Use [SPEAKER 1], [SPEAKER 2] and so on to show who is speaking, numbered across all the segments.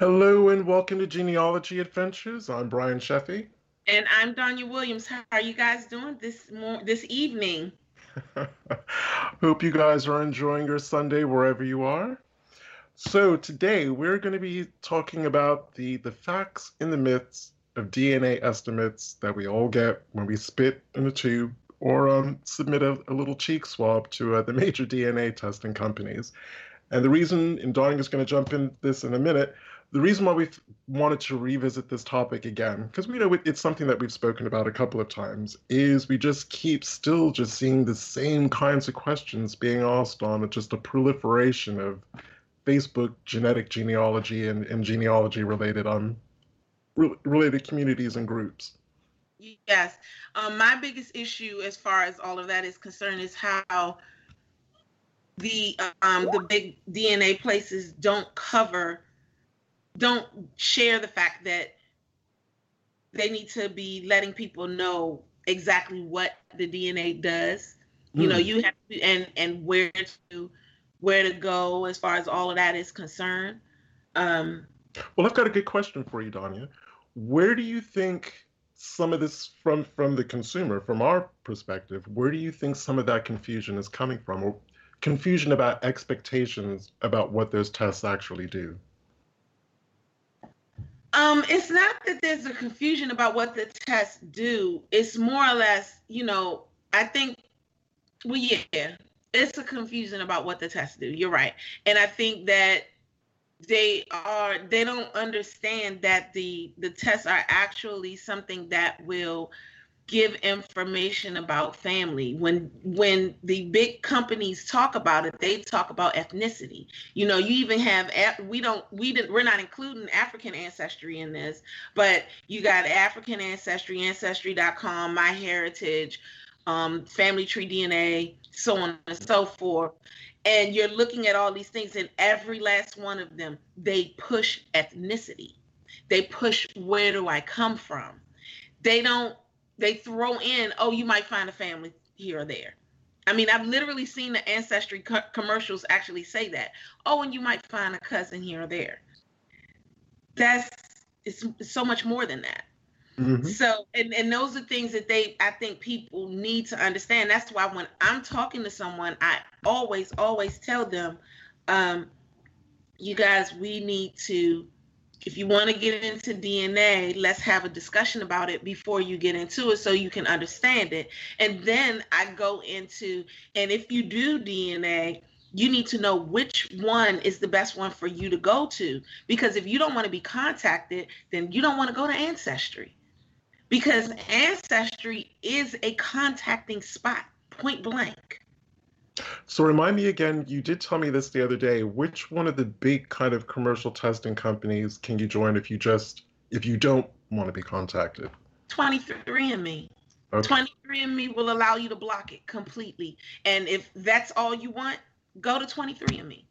[SPEAKER 1] Hello and welcome to Genealogy Adventures. I'm Brian Sheffey.
[SPEAKER 2] And I'm Donya Williams. How are you guys doing this mor- this evening?
[SPEAKER 1] Hope you guys are enjoying your Sunday wherever you are. So today we're going to be talking about the the facts and the myths of DNA estimates that we all get when we spit in a tube or um, submit a, a, little cheek swab to uh, the major DNA testing companies. And the reason, and Donnie is going to jump in this in a minute, the reason why we wanted to revisit this topic again, because we know it's something that we've spoken about a couple of times, is we just keep still just seeing the same kinds of questions being asked on just a proliferation of Facebook genetic genealogy and, and genealogy related um re- related communities and groups.
[SPEAKER 2] Yes, um, my biggest issue as far as all of that is concerned is how the um, the big DNA places don't cover, don't share the fact that they need to be letting people know exactly what the DNA does. Mm. You know, hmm. you have to and and where to where to go as far as all of that is concerned. Um,
[SPEAKER 1] well, I've got a good question for you, Donya. Where do you think some of this from from the consumer, from our perspective, where do you think some of that confusion is coming from, or confusion about expectations about what those tests actually do?
[SPEAKER 2] Um, it's not that there's a confusion about what the tests do. It's more or less, you know, I think, well, yeah, it's a confusion about what the tests do. You're right, and I think that they are they don't understand that the the tests are actually something that will give information about family when when the big companies talk about it they talk about ethnicity you know you even have we don't we didn't we're not including african ancestry in this but you got african ancestry ancestry.com my heritage um, family tree dna so on and so forth. And you're looking at all these things, and every last one of them, they push ethnicity. They push where do I come from? They don't, they throw in, oh, you might find a family here or there. I mean, I've literally seen the ancestry co- commercials actually say that. Oh, and you might find a cousin here or there. That's it's, it's so much more than that. Mm-hmm. So, and, and those are things that they, I think people need to understand. That's why when I'm talking to someone, I always, always tell them, um, you guys, we need to, if you want to get into DNA, let's have a discussion about it before you get into it so you can understand it. And then I go into, and if you do DNA, you need to know which one is the best one for you to go to. Because if you don't want to be contacted, then you don't want to go to Ancestry because ancestry is a contacting spot point blank
[SPEAKER 1] so remind me again you did tell me this the other day which one of the big kind of commercial testing companies can you join if you just if you don't want to be contacted?
[SPEAKER 2] 23andme okay. 23andme will allow you to block it completely. And if that's all you want go to 23andme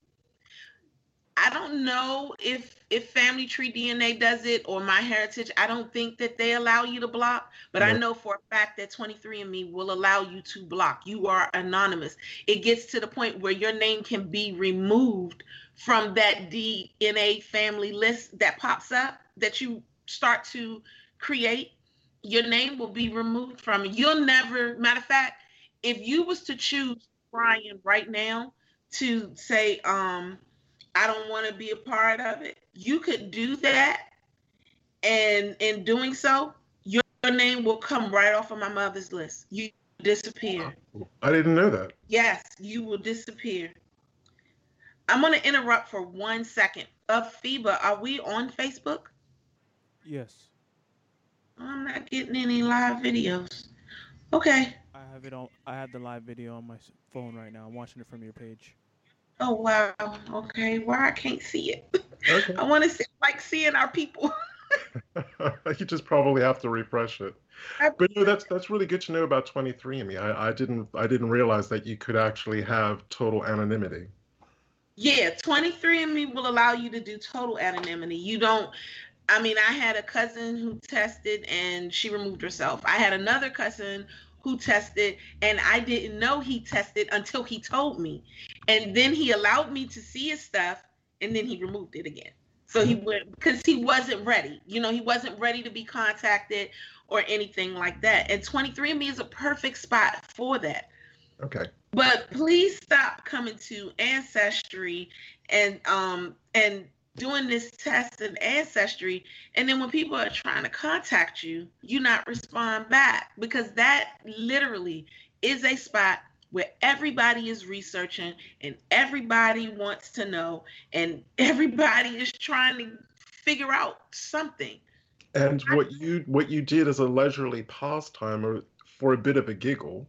[SPEAKER 2] I don't know if if Family Tree DNA does it or My Heritage. I don't think that they allow you to block, but I know for a fact that 23andMe will allow you to block. You are anonymous. It gets to the point where your name can be removed from that DNA family list that pops up that you start to create. Your name will be removed from it. You'll never. Matter of fact, if you was to choose Brian right now to say, um I don't want to be a part of it. You could do that, and in doing so, your name will come right off of my mother's list. You disappear.
[SPEAKER 1] I didn't know that.
[SPEAKER 2] Yes, you will disappear. I'm going to interrupt for one second. Of FIBA, are we on Facebook?
[SPEAKER 3] Yes.
[SPEAKER 2] I'm not getting any live videos. Okay.
[SPEAKER 3] I have it on. I have the live video on my phone right now. I'm watching it from your page.
[SPEAKER 2] Oh wow. Okay. Why I can't see it? Okay. I want to see like seeing our people.
[SPEAKER 1] you just probably have to refresh it. But no, that's that's really good to know about 23andMe. I, I didn't I didn't realize that you could actually have total anonymity.
[SPEAKER 2] Yeah, 23andMe will allow you to do total anonymity. You don't I mean, I had a cousin who tested and she removed herself. I had another cousin who tested and I didn't know he tested until he told me. And then he allowed me to see his stuff and then he removed it again. So he went because he wasn't ready. You know, he wasn't ready to be contacted or anything like that. And 23andMe is a perfect spot for that.
[SPEAKER 1] Okay.
[SPEAKER 2] But please stop coming to Ancestry and um and doing this test of ancestry and then when people are trying to contact you you not respond back because that literally is a spot where everybody is researching and everybody wants to know and everybody is trying to figure out something.
[SPEAKER 1] And what you what you did as a leisurely pastime or for a bit of a giggle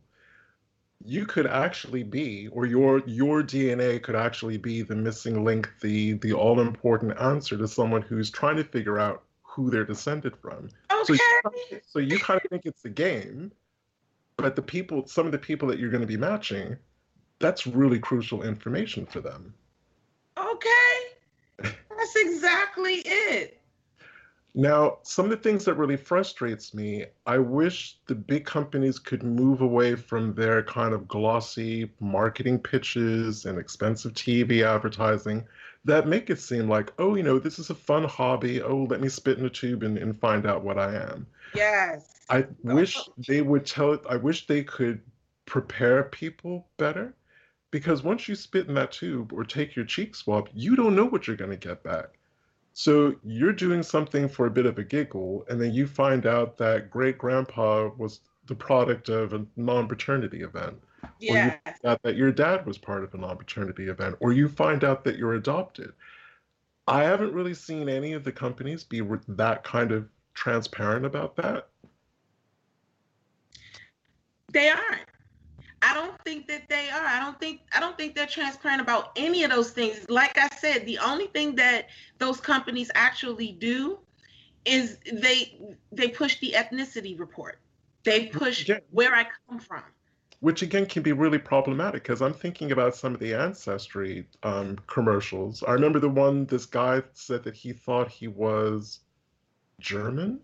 [SPEAKER 1] you could actually be, or your your DNA could actually be the missing link, the the all important answer to someone who's trying to figure out who they're descended from.
[SPEAKER 2] Okay.
[SPEAKER 1] So you, so you kind of think it's a game, but the people, some of the people that you're going to be matching, that's really crucial information for them.
[SPEAKER 2] Okay. That's exactly it.
[SPEAKER 1] Now, some of the things that really frustrates me, I wish the big companies could move away from their kind of glossy marketing pitches and expensive TV advertising that make it seem like, oh, you know, this is a fun hobby. Oh, let me spit in a tube and, and find out what I am.
[SPEAKER 2] Yes.
[SPEAKER 1] I wish they would tell I wish they could prepare people better because once you spit in that tube or take your cheek swab, you don't know what you're going to get back. So you're doing something for a bit of a giggle, and then you find out that great grandpa was the product of a non paternity event.
[SPEAKER 2] Yeah.
[SPEAKER 1] Or you find out that your dad was part of a non paternity event, or you find out that you're adopted. I haven't really seen any of the companies be that kind of transparent about that.
[SPEAKER 2] They aren't. I don't think that they are. I don't think I don't think they're transparent about any of those things. Like I said, the only thing that those companies actually do is they they push the ethnicity report. They push yeah. where I come from.
[SPEAKER 1] Which again can be really problematic because I'm thinking about some of the ancestry um, commercials. I remember the one this guy said that he thought he was German.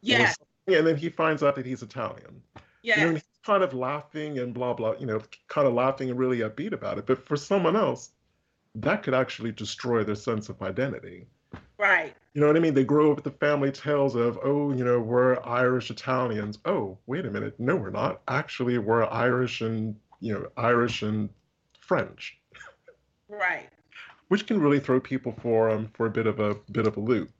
[SPEAKER 1] Yes.
[SPEAKER 2] Yeah.
[SPEAKER 1] And then he finds out that he's Italian.
[SPEAKER 2] Yeah.
[SPEAKER 1] You know, kind of laughing and blah blah, you know, kind of laughing and really upbeat about it. But for someone else, that could actually destroy their sense of identity.
[SPEAKER 2] Right.
[SPEAKER 1] You know what I mean? They grow up with the family tales of, oh, you know, we're Irish Italians. Oh, wait a minute. No, we're not. Actually, we're Irish and, you know, Irish and French.
[SPEAKER 2] Right.
[SPEAKER 1] Which can really throw people for um for a bit of a bit of a loop.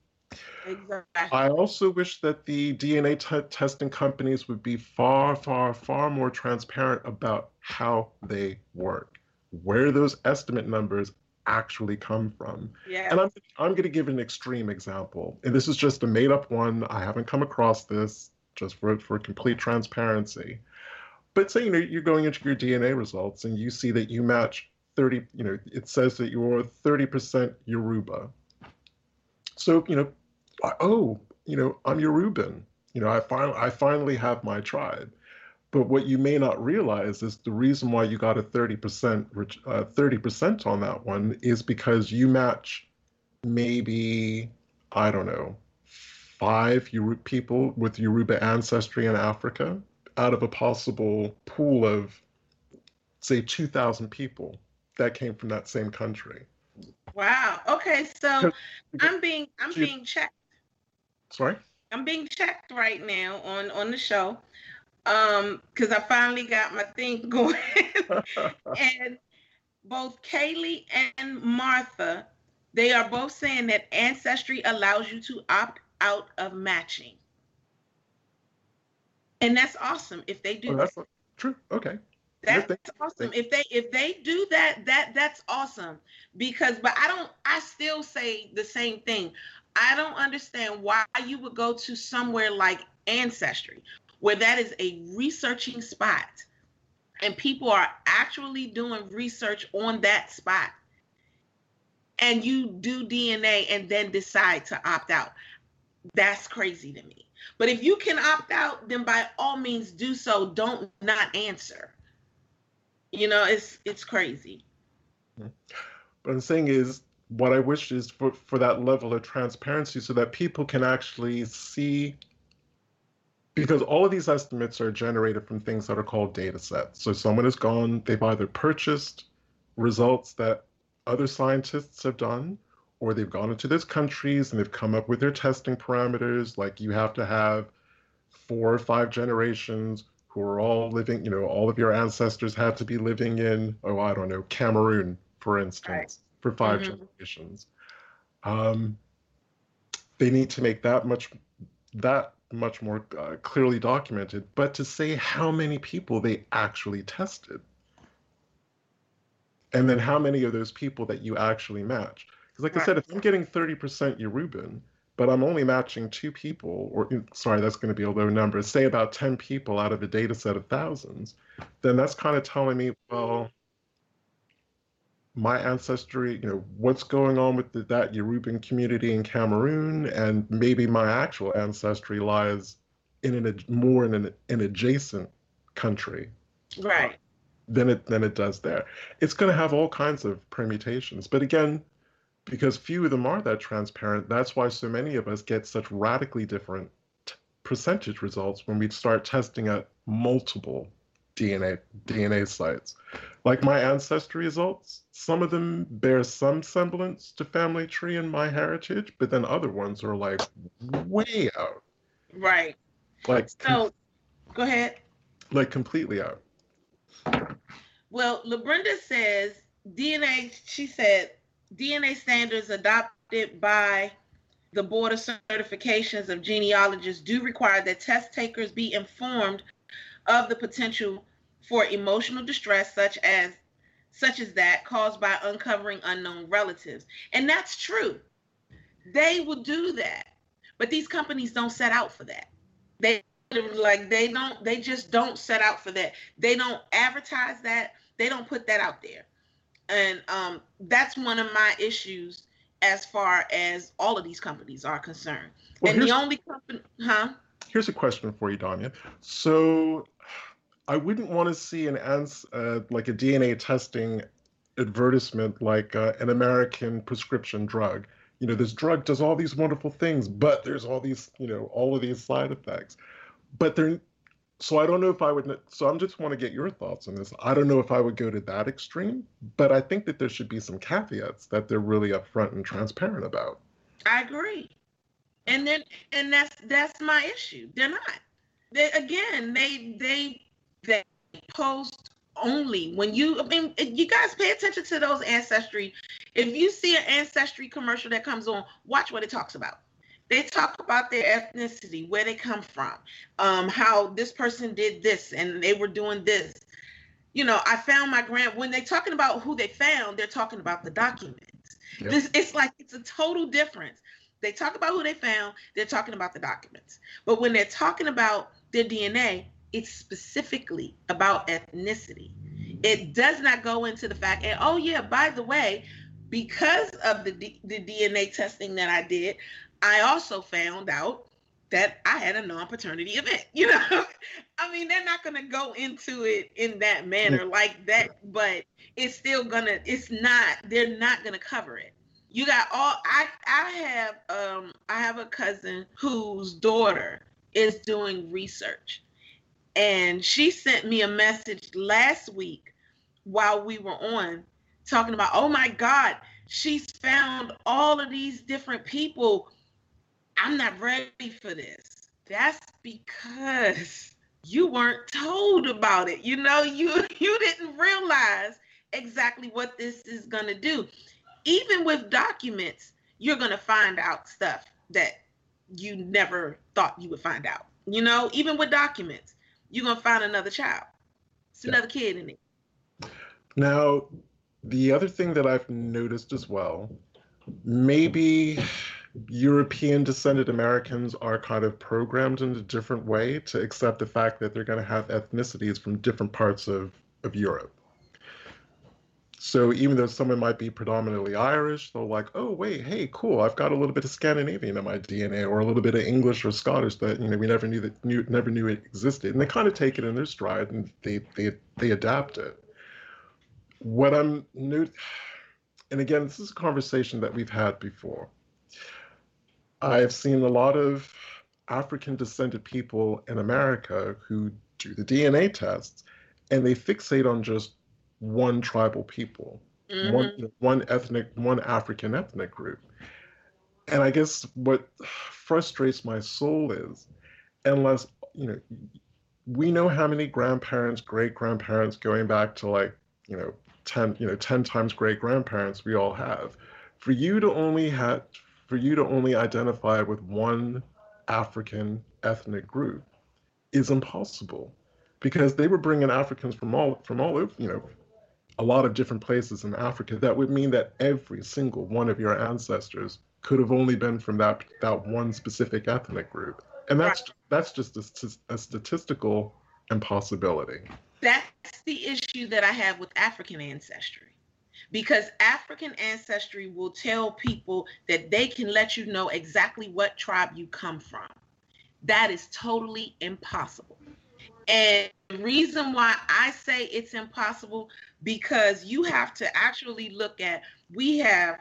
[SPEAKER 2] Exactly.
[SPEAKER 1] I also wish that the DNA t- testing companies would be far, far, far more transparent about how they work, where those estimate numbers actually come from.
[SPEAKER 2] Yeah.
[SPEAKER 1] And I'm I'm going to give an extreme example, and this is just a made up one. I haven't come across this just for for complete transparency. But say you know you're going into your DNA results and you see that you match 30. You know it says that you're 30% Yoruba. So you know oh, you know, I'm Yoruban. You know, I finally, I finally have my tribe. But what you may not realize is the reason why you got a 30%, uh, 30% on that one is because you match maybe, I don't know, five Yoruba people with Yoruba ancestry in Africa out of a possible pool of, say, 2,000 people that came from that same country.
[SPEAKER 2] Wow. Okay, so I'm being I'm being checked
[SPEAKER 1] Sorry?
[SPEAKER 2] I'm being checked right now on on the show. Um, because I finally got my thing going. and both Kaylee and Martha, they are both saying that ancestry allows you to opt out of matching. And that's awesome if they do.
[SPEAKER 1] Oh, that's that. true. Okay.
[SPEAKER 2] That's awesome. If they if they do that, that that's awesome. Because but I don't I still say the same thing. I don't understand why you would go to somewhere like Ancestry, where that is a researching spot and people are actually doing research on that spot. And you do DNA and then decide to opt out. That's crazy to me. But if you can opt out, then by all means do so. Don't not answer. You know, it's it's crazy.
[SPEAKER 1] But the thing is, what I wish is for, for that level of transparency so that people can actually see because all of these estimates are generated from things that are called data sets. So someone has gone, they've either purchased results that other scientists have done, or they've gone into those countries and they've come up with their testing parameters, like you have to have four or five generations who are all living, you know, all of your ancestors had to be living in, oh, I don't know, Cameroon, for instance. For 5 mm-hmm. generations. Um, they need to make that much that much more uh, clearly documented, but to say how many people they actually tested. And then how many of those people that you actually match. Because, like right. I said, if I'm getting 30% Yoruban, but I'm only matching two people, or sorry, that's going to be a low number, say about 10 people out of a data set of thousands, then that's kind of telling me, well, my ancestry, you know, what's going on with the, that Yoruban community in Cameroon, and maybe my actual ancestry lies in an more in an, an adjacent country,
[SPEAKER 2] right? Uh,
[SPEAKER 1] than it than it does there. It's going to have all kinds of permutations, but again, because few of them are that transparent, that's why so many of us get such radically different percentage results when we start testing at multiple DNA DNA sites. Like my ancestry results, some of them bear some semblance to family tree and my heritage, but then other ones are like way out.
[SPEAKER 2] Right.
[SPEAKER 1] Like
[SPEAKER 2] so com- go ahead.
[SPEAKER 1] Like completely out.
[SPEAKER 2] Well, LaBrenda says DNA, she said DNA standards adopted by the Board of Certifications of Genealogists do require that test takers be informed of the potential for emotional distress such as such as that caused by uncovering unknown relatives. And that's true. They will do that. But these companies don't set out for that. They like they don't they just don't set out for that. They don't advertise that. They don't put that out there. And um that's one of my issues as far as all of these companies are concerned. Well, and the only company, huh?
[SPEAKER 1] Here's a question for you, Danya. So I wouldn't want to see an ans uh, like a DNA testing advertisement like uh, an American prescription drug. You know, this drug does all these wonderful things, but there's all these, you know, all of these side effects. But they're so I don't know if I would. So I'm just want to get your thoughts on this. I don't know if I would go to that extreme, but I think that there should be some caveats that they're really upfront and transparent about.
[SPEAKER 2] I agree, and then and that's that's my issue. They're not. They again they they they post only. When you i mean you guys pay attention to those ancestry if you see an ancestry commercial that comes on watch what it talks about. They talk about their ethnicity where they come from um, how this person did this and they were doing this. You know i found my grand when they're talking about who they found they're talking about the documents. Yep. this it's like it's a total difference. They talk about who they found they're talking about the documents. But when they're talking about their dna it's specifically about ethnicity. It does not go into the fact, and oh yeah, by the way, because of the D- the DNA testing that I did, I also found out that I had a non-paternity event. You know, I mean, they're not gonna go into it in that manner like that, but it's still gonna. It's not. They're not gonna cover it. You got all. I I have um I have a cousin whose daughter is doing research and she sent me a message last week while we were on talking about, oh my God, she's found all of these different people. I'm not ready for this. That's because you weren't told about it. You know, you you didn't realize exactly what this is going to do. Even with documents, you're going to find out stuff that you never thought you would find out. You know, even with documents, you're gonna find another child. It's yeah. another kid in it.
[SPEAKER 1] Now, the other thing that I've noticed as well, maybe European descended Americans are kind of programmed in a different way to accept the fact that they're going to have ethnicities from different parts of, of Europe. So even though someone might be predominantly Irish, they're like, oh wait, hey, cool, I've got a little bit of Scandinavian in my DNA, or a little bit of English or Scottish that you know we never knew that knew, never knew it existed, and they kind of take it in their stride and they they they adapt it. What I'm new, and again, this is a conversation that we've had before. I've seen a lot of African descended people in America who do the DNA tests, and they fixate on just one tribal people.
[SPEAKER 2] Mhm.
[SPEAKER 1] one one ethnic one African ethnic group. And I guess what frustrates my soul is unless you know we know how many grandparents, great grandparents going back to like, you know, 10, you know, 10 times great grandparents we all have. For you to only have for you to only identify with one African ethnic group is impossible because they were bringing Africans from all from all over, you know, a lot of different places in Africa. That would mean that every single one of your ancestors could have only been from that that one specific ethnic group, and that's that's just a, a statistical impossibility.
[SPEAKER 2] That's the issue that I have with African ancestry. Because African ancestry will tell people that they can let you know exactly what tribe you come from. That is totally impossible. And the reason why I say it's impossible because you have to actually look at we have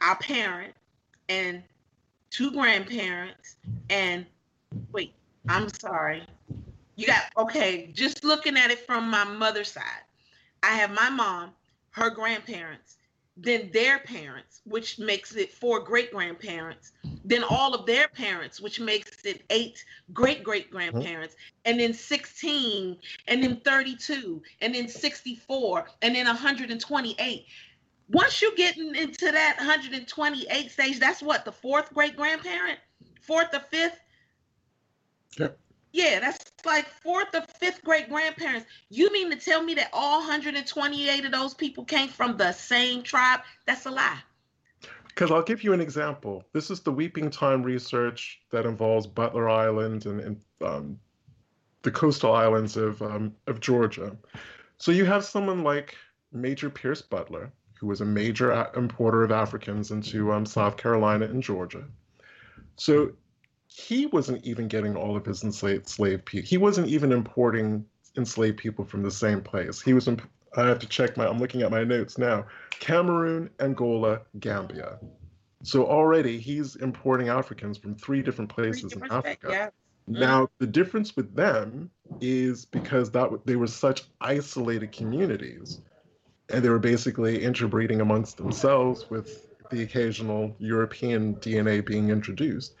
[SPEAKER 2] our parent and two grandparents and wait, I'm sorry. You got okay, just looking at it from my mother's side. I have my mom, her grandparents, then their parents, which makes it four great grandparents, then all of their parents, which makes it eight great great mm-hmm. grandparents, and then 16, and then 32, and then 64, and then 128. Once you get in- into that 128 stage, that's what the fourth great grandparent, fourth or fifth.
[SPEAKER 1] Yep.
[SPEAKER 2] Yeah, that's like fourth or fifth great grandparents. You mean to tell me that all 128 of those people came from the same tribe? That's a lie.
[SPEAKER 1] Because I'll give you an example. This is the Weeping Time research that involves Butler Island and, and um, the coastal islands of um, of Georgia. So you have someone like Major Pierce Butler, who was a major importer of Africans into um, South Carolina and Georgia. So he wasn't even getting all of his enslaved slave people. He wasn't even importing enslaved people from the same place. He was. Imp- I have to check my. I'm looking at my notes now. Cameroon, Angola, Gambia. So already he's importing Africans from three different places in Africa.
[SPEAKER 2] Yeah.
[SPEAKER 1] Now the difference with them is because that they were such isolated communities, and they were basically interbreeding amongst themselves with the occasional European DNA being introduced.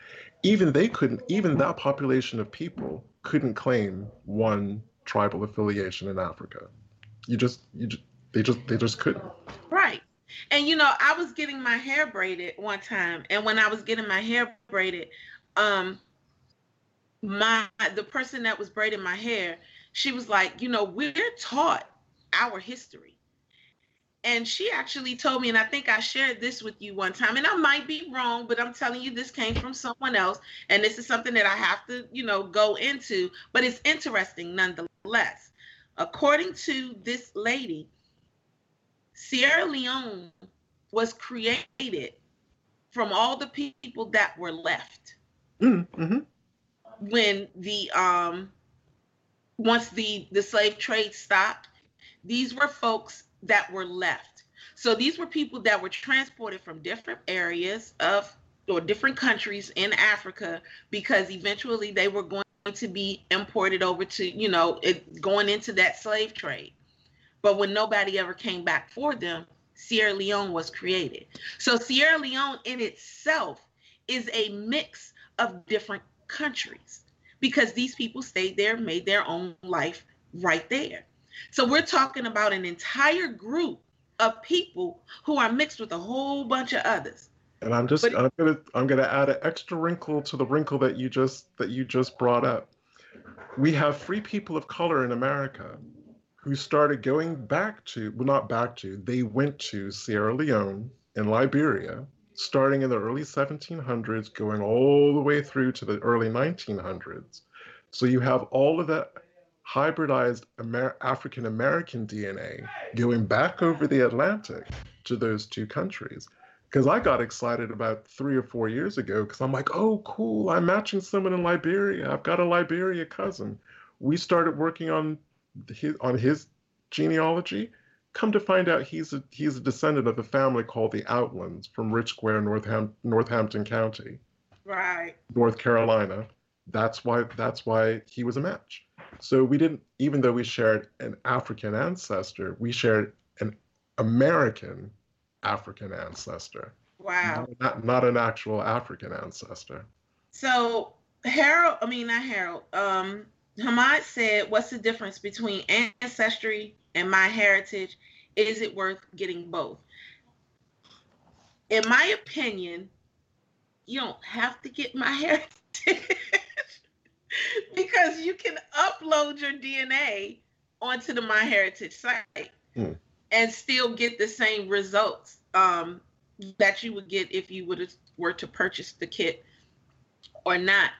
[SPEAKER 1] Even they couldn't. Even that population of people couldn't claim one tribal affiliation in Africa. You just, you just, they just, they just couldn't.
[SPEAKER 2] Right. And you know, I was getting my hair braided one time, and when I was getting my hair braided, um, my the person that was braiding my hair, she was like, you know, we're taught our history. And she actually told me, and I think I shared this with you one time, and I might be wrong, but I'm telling you, this came from someone else, and this is something that I have to, you know, go into, but it's interesting nonetheless. According to this lady, Sierra Leone was created from all the people that were left
[SPEAKER 1] Mm-hmm.
[SPEAKER 2] when the um once the the slave trade stopped these were folks that were left so these were people that were transported from different areas of or different countries in africa because eventually they were going to be imported over to you know it going into that slave trade but when nobody ever came back for them sierra leone was created so sierra leone in itself is a mix of different countries because these people stayed there, made their own life right there. So we're talking about an entire group of people who are mixed with a whole bunch of others.
[SPEAKER 1] And I'm just
[SPEAKER 2] But-
[SPEAKER 1] I'm gonna I'm gonna add an extra wrinkle to the wrinkle that you just that you just brought up. We have free people of color in America who started going back to well not back to they went to Sierra Leone and Liberia starting in the early 1700s going all the way through to the early 1900s. So you have all of that hybridized Amer- African American DNA going back over the Atlantic to those two countries because I got excited about three or four years ago because I'm like, oh, cool, I'm matching someone in Liberia. I've got a Liberia cousin. We started working on his on his genealogy. Come to find out, he's a he's a descendant of a family called the Outlands from Rich Square, Northam- Northampton County,
[SPEAKER 2] Right.
[SPEAKER 1] North Carolina. That's why that's why he was a match. So we didn't, even though we shared an African ancestor, we shared an American African ancestor.
[SPEAKER 2] Wow.
[SPEAKER 1] Not, not an actual African ancestor.
[SPEAKER 2] So Harold, I mean not Harold. Um, Hamad said, "What's the difference between ancestry and my heritage? Is it worth getting both?" In my opinion, you don't have to get my heritage because you can upload your DNA onto the MyHeritage site
[SPEAKER 1] Hmm.
[SPEAKER 2] And still get the same results um, that you would get if you would were to purchase the kit or not.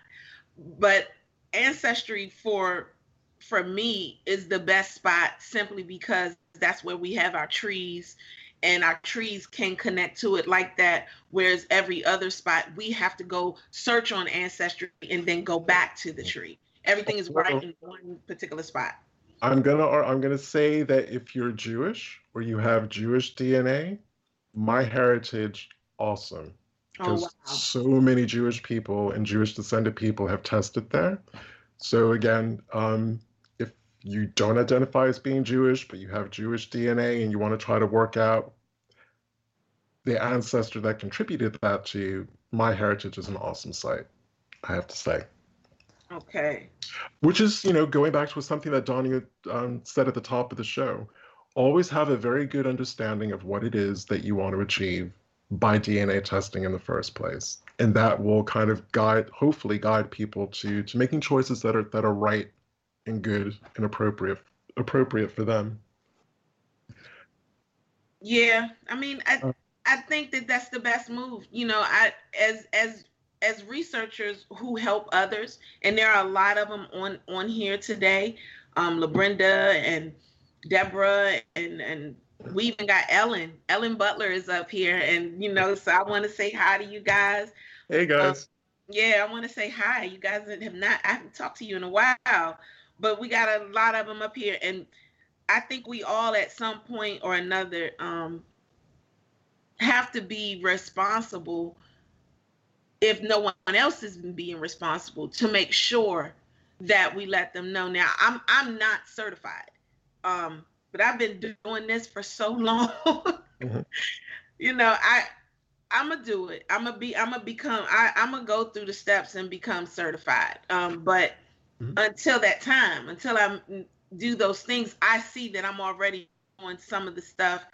[SPEAKER 2] But ancestry for for me is the best spot simply because that's where we have our trees and our trees can connect to it like that whereas every other spot we have to go search on ancestry and then go back to the tree everything is right in one particular spot
[SPEAKER 1] I'm gonna I'm gonna say that if you're Jewish or you have Jewish DNA, my heritage awesome.
[SPEAKER 2] oh
[SPEAKER 1] Because
[SPEAKER 2] wow
[SPEAKER 1] so many Jewish people and Jewish descended people have tested there. So again, um, if you don't identify as being Jewish, but you have Jewish DNA and you want to try to work out the ancestor that contributed that to you, my heritage is an awesome site. I have to say.
[SPEAKER 2] Okay
[SPEAKER 1] Which is, you know, going back to something that Donnie um, said at the top of the show. Always have a very good understanding of what it is that you want to achieve by DNA testing in the first place, and that will kind of guide, hopefully, guide people to to making choices that are that are right and good and appropriate appropriate for them.
[SPEAKER 2] Yeah, I mean, I. I think that that's the best move. You know, I as as as researchers who help others, and there are a lot of them on on here today. Um, LaBrenda and Deborah and and we even got Ellen. Ellen Butler is up here, and you know, so I want to say hi to you guys.
[SPEAKER 1] Hey guys,
[SPEAKER 2] Yeah, I want to say hi. You guys have not, I haven't talked to you in a while, but we got a lot of them up here. And I think we all at some point or another um, have to be responsible if no one else is being responsible to make sure that we let them know. Now, I'm I'm not certified, um, but I've been doing this for so long.
[SPEAKER 1] Mhm.
[SPEAKER 2] You know, I I'm gonna do it. I'm gonna be. I'm gonna become. I, I'm gonna go through the steps and become certified. Um, but
[SPEAKER 1] Mhm.
[SPEAKER 2] until that time, until I do those things, I see that I'm already on some of the stuff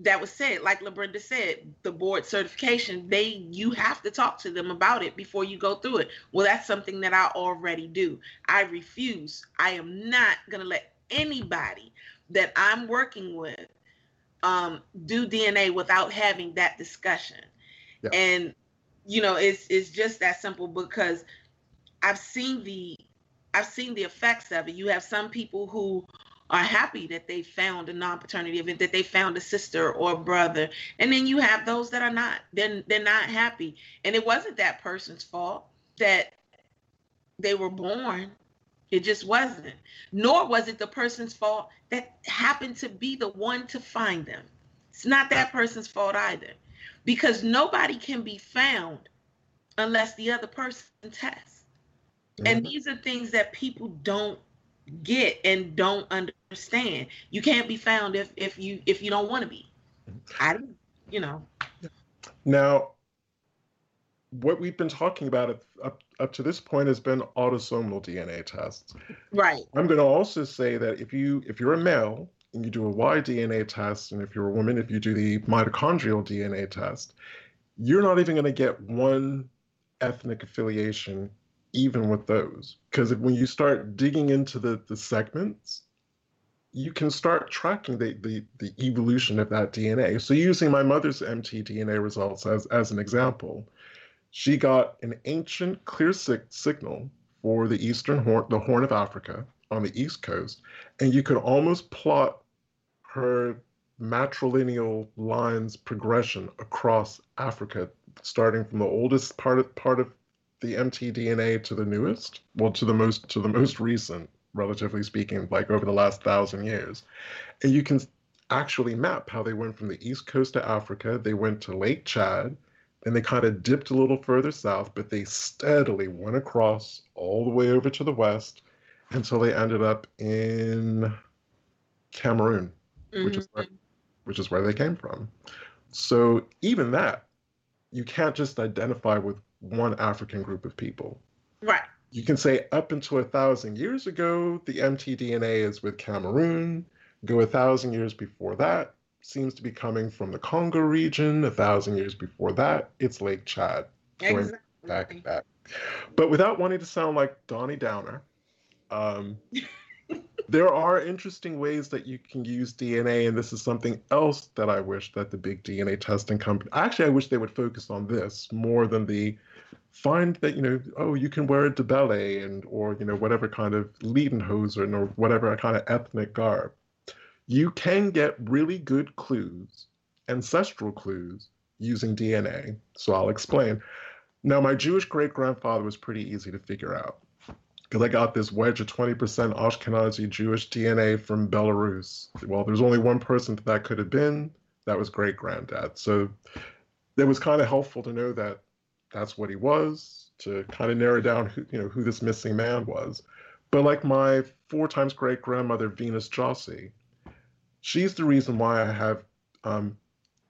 [SPEAKER 2] that was said. Like LaBrenda said, the board certification. They you have to talk to them about it before you go through it. Well, that's something that I already do. I refuse. I am not gonna let anybody that I'm working with um, do DNA without having that discussion.
[SPEAKER 1] Yeah.
[SPEAKER 2] And you know, it's it's just that simple because I've seen the I've seen the effects of it. You have some people who are happy that they found a non-paternity event, that they found a sister or a brother, and then you have those that are not. Then they're, they're not happy, and it wasn't that person's fault that they were born. It just wasn't. Nor was it the person's fault that happened to be the one to find them. It's not that person's fault either. Because nobody can be found unless the other person tests. And these are things that people don't get and don't understand. You can't be found if if you if you don't want to be. I don't, you know.
[SPEAKER 1] Now, what we've been talking about up, up, up to this point has been autosomal DNA tests.
[SPEAKER 2] Right.
[SPEAKER 1] I'm going to also say that if you if you're a male and you do a Y DNA test, and if you're a woman, if you do the mitochondrial DNA test, you're not even going to get one ethnic affiliation even with those because when you start digging into the the segments you can start tracking the, the the evolution of that dna so using my mother's mtdna results as as an example she got an ancient clear sig- signal for the eastern horn the horn of africa on the east coast and you could almost plot her matrilineal lines progression across africa starting from the oldest part of part of the mtDNA to the newest, well, to the most to the most recent, relatively speaking, like over the last thousand years, and you can actually map how they went from the east coast of Africa, they went to Lake Chad, then they kind of dipped a little further south, but they steadily went across all the way over to the west until they ended up in Cameroon, which is where, mm-hmm. which is where they came from. So even that, you can't just identify with one African group of people.
[SPEAKER 2] Right.
[SPEAKER 1] You can say up until a thousand years ago, the mtDNA is with Cameroon. Go a thousand years before that, seems to be coming from the Congo region. A thousand years before that, it's Lake Chad. Going
[SPEAKER 2] Exactly.
[SPEAKER 1] back back. But without wanting to sound like Donnie Downer, um, there are interesting ways that you can use DNA, and this is something else that I wish that the big DNA testing company. Actually, I wish they would focus on this more than the find that you know, oh, you can wear a debele and or you know whatever kind of Lederhosen or whatever kind of ethnic garb. You can get really good clues, ancestral clues, using DNA. So I'll explain. Now, my Jewish great grandfather was pretty easy to figure out because I got this wedge of 20% Ashkenazi Jewish DNA from Belarus. Well, there's only one person that, that could have been. That was great granddad. So it was kind of helpful to know that that's what he was to kind of narrow down who you know who this missing man was. But like my four times great grandmother Venus Jossi, she's the reason why I have um,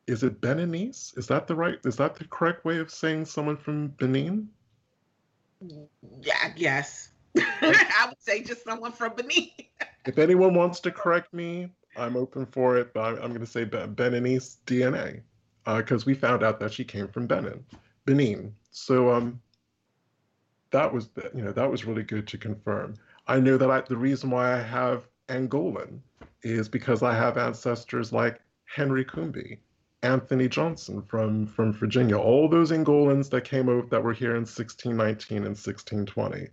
[SPEAKER 1] is it Beninese? Is that the right? Is that the correct way of saying someone from Benin?
[SPEAKER 2] Yeah, yes. I would say just someone from Benin.
[SPEAKER 1] If anyone wants to correct me, I'm open for it. But I'm, I'm going to say Be- Beninese DNA because we found out that she came from Benin, Benin. So um, that was you know that was really good to confirm. I know that I, the reason why I have Angolan is because I have ancestors like Henry Coombe, Anthony Johnson from from Virginia, all those Angolans that came over that were here in 1619 and 1620.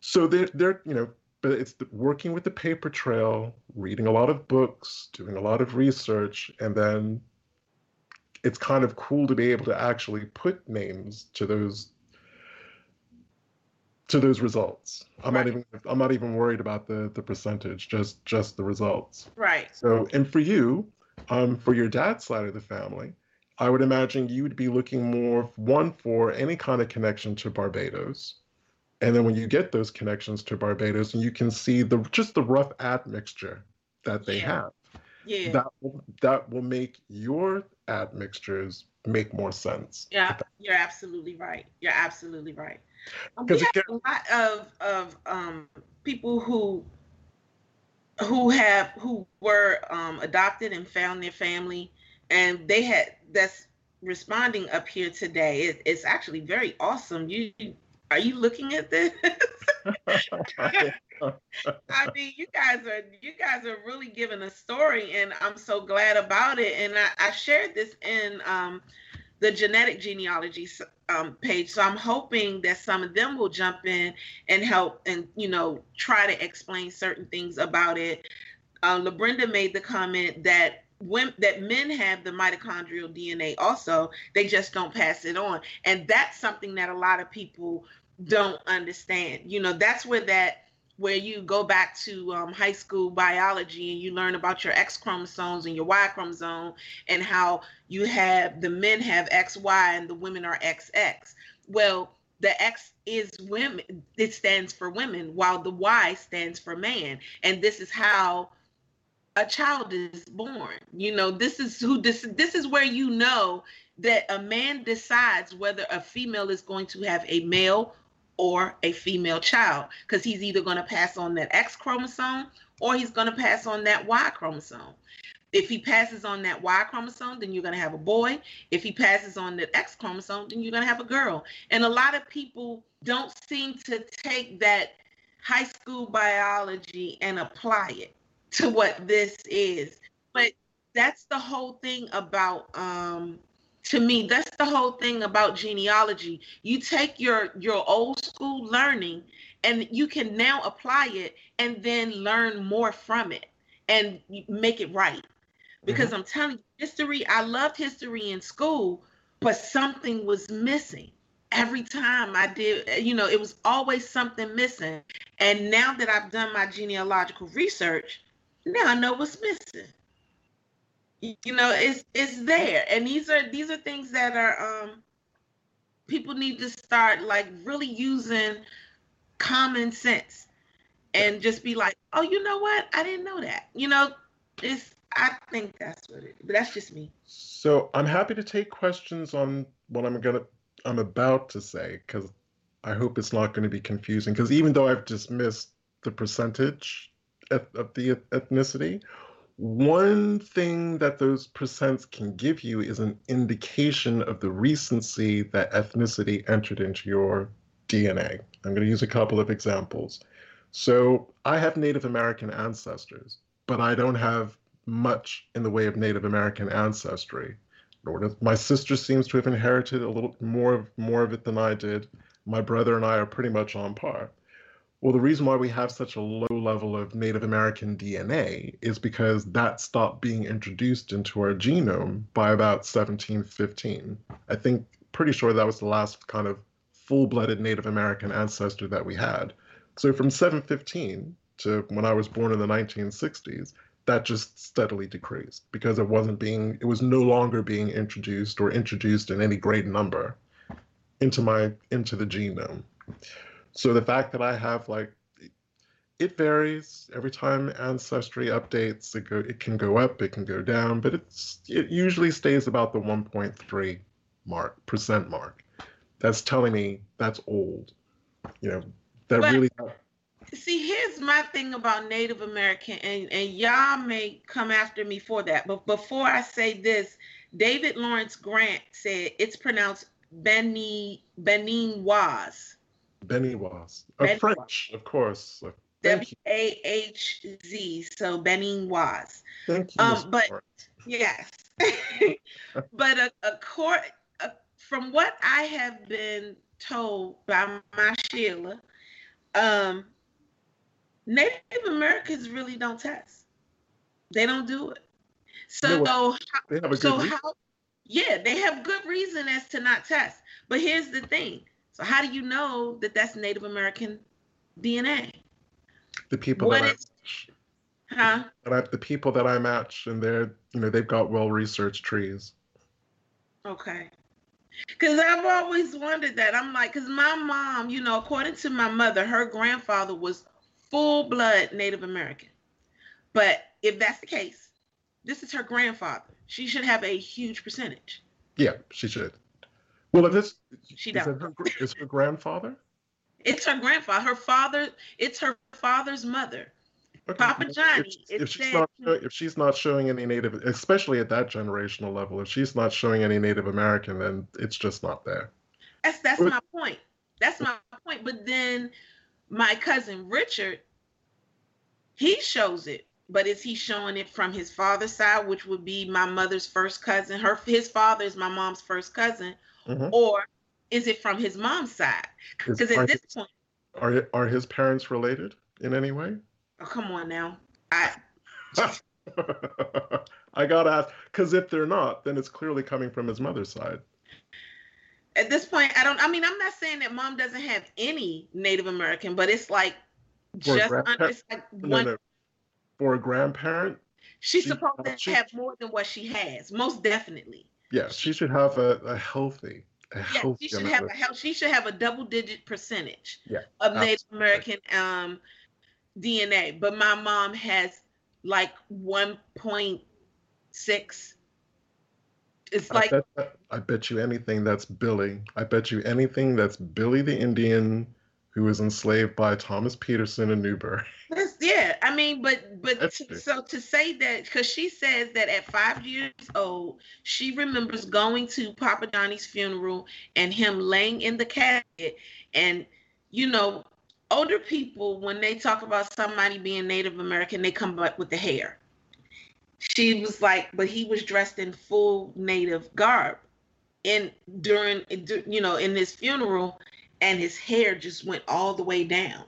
[SPEAKER 1] So they're they're you know, but it's the, working with the paper trail, reading a lot of books, doing a lot of research, and then it's kind of cool to be able to actually put names to those to those results. I'm
[SPEAKER 2] Right.
[SPEAKER 1] not even I'm not even worried about the the percentage, just just the results.
[SPEAKER 2] Right.
[SPEAKER 1] So, and for you, um, for your dad's side of the family, I would imagine you would be looking more one for any kind of connection to Barbados, and then when you get those connections to Barbados, and you can see the just the rough admixture that they
[SPEAKER 2] Yeah.
[SPEAKER 1] have,
[SPEAKER 2] Yeah.
[SPEAKER 1] that will, that will make your admixtures make more sense.
[SPEAKER 2] Yeah, you're absolutely right. You're absolutely right. Um, We
[SPEAKER 1] Because
[SPEAKER 2] have a lot of of um, people who who have who were um, adopted and found their family, and they had that's responding up here today. It, it's actually very awesome. You are you looking at this? I mean, you guys are you guys are really giving a story, and I'm so glad about it. And I, I shared this in um, the genetic genealogy um, page, so I'm hoping that some of them will jump in and help, and you know, try to explain certain things about it. Uh, LaBrenda made the comment that when that men have the mitochondrial DNA also, they just don't pass it on, and that's something that a lot of people don't understand. You know, that's where that where you go back to um, high school biology and you learn about your X chromosomes and your Y chromosome and how you have the men have XY and the women are XX. Well, the X is women, it stands for women, while the Y stands for man. And this is how a child is born. You know, this is who this this is where you know that a man decides whether a female is going to have a male or a female child because he's either going to pass on that X chromosome or he's going to pass on that Y chromosome. If he passes on that Y chromosome, then you're going to have a boy. If he passes on that X chromosome, then you're going to have a girl. And a lot of people don't seem to take that high school biology and apply it to what this is. But that's the whole thing about um to me that's the whole thing about genealogy. You take your your old school learning and you can now apply it and then learn more from it and make it right. Because mm-hmm. i'm telling you history i loved history in school but something was missing. Every time i did you know it was always something missing. And now that i've done my genealogical research now i know what's missing you know it's it's there and these are these are things that are um people need to start like really using common sense and just be like oh you know what i didn't know that you know it's I think that's what it. But that's just me.
[SPEAKER 1] So I'm happy to take questions on what I'm gonna I'm about to say because I hope it's not going to be confusing. Because even though I've dismissed the percentage of the ethnicity, one thing that those percents can give you is an indication of the recency that ethnicity entered into your DNA. I'm going to use a couple of examples. So I have Native American ancestors, but I don't have much in the way of Native American ancestry. My sister seems to have inherited a little more of more of it than I did. My brother and I are pretty much on par. Well, the reason why we have such a low level of Native American DNA is because that stopped being introduced into our genome by about 1715. I think pretty sure that was the last kind of full-blooded Native American ancestor that we had. So from 715 to when I was born in the 1960s, that just steadily decreased because it wasn't being it was no longer being introduced or introduced in any great number into my into the genome so the fact that i have like it varies. Every time ancestry updates it go it can go up it can go down but it's it usually stays about the 1.3 mark percent mark. That's telling me that's old you know that but, really
[SPEAKER 2] see here's my thing about native american and and y'all may come after me for that but before i say this david lawrence grant said it's pronounced benny benin was
[SPEAKER 1] benny was uh, french of course
[SPEAKER 2] W A H Z, so Benny was. Thank you. Um, but yes, but a, a court, a, from what I have been told by my Sheila, um, Native Americans really don't test. They don't do it. So, how, so how, yeah, they have good reason as to not test. But here's the thing. So how do you know that that's Native American DNA?
[SPEAKER 1] The people what that is, I, huh? That I, the people that I match, and they're you know they've got well researched trees.
[SPEAKER 2] Okay. Because I've always wondered that. I'm like, because my mom, you know, according to my mother, her grandfather was full blood Native American. But if that's the case, this is her grandfather. She should have a huge percentage.
[SPEAKER 1] Yeah, she should. Well, if this she does. Her, is her grandfather?
[SPEAKER 2] It's her grandfather. Her father. It's her father's mother. Okay. Papa Johnny.
[SPEAKER 1] If, if she's not if she's not showing any Native, especially at that generational level, if she's not showing any Native American, then it's just not there.
[SPEAKER 2] That's that's but, my point. That's my point. But then my cousin Richard, he shows it. But is he showing it from his father's side, which would be my mother's first cousin? Her his father is my mom's first cousin, mm-hmm. or is it from his mom's side? Because at this
[SPEAKER 1] point, are are his parents related in any way?
[SPEAKER 2] Oh, come on now. I
[SPEAKER 1] I gotta ask because if they're not, then it's clearly coming from his mother's side.
[SPEAKER 2] At this point, I don't. I mean, I'm not saying that mom doesn't have any Native American, but it's like for just under, it's like one. No, no.
[SPEAKER 1] For a grandparent,
[SPEAKER 2] she's she, supposed to she, have more than what she has. Most definitely.
[SPEAKER 1] Yeah, she should have a, a healthy
[SPEAKER 2] yeah, she should have a she should have a double digit percentage yeah, of Native American um, DNA. But my mom has like one point six. It's I like
[SPEAKER 1] bet, I bet you anything that's Billy. I bet you anything that's Billy the Indian who was enslaved by Thomas Peterson in Newberry.
[SPEAKER 2] That's, yeah, I mean, but but to, so to say that because she says that at five years old she remembers going to Papa Johnny's funeral and him laying in the casket, and you know, older people when they talk about somebody being Native American, they come up with the hair. She was like, but he was dressed in full Native garb, and during you know in this funeral and his hair just went all the way down.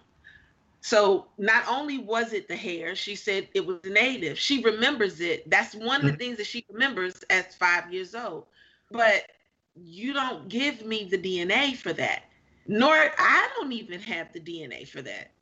[SPEAKER 2] So not only was it the hair, she said it was native. She remembers it. That's one of the mm-hmm. things that she remembers as five years old. But you don't give me the DNA for that. Nor I don't even have the DNA for that.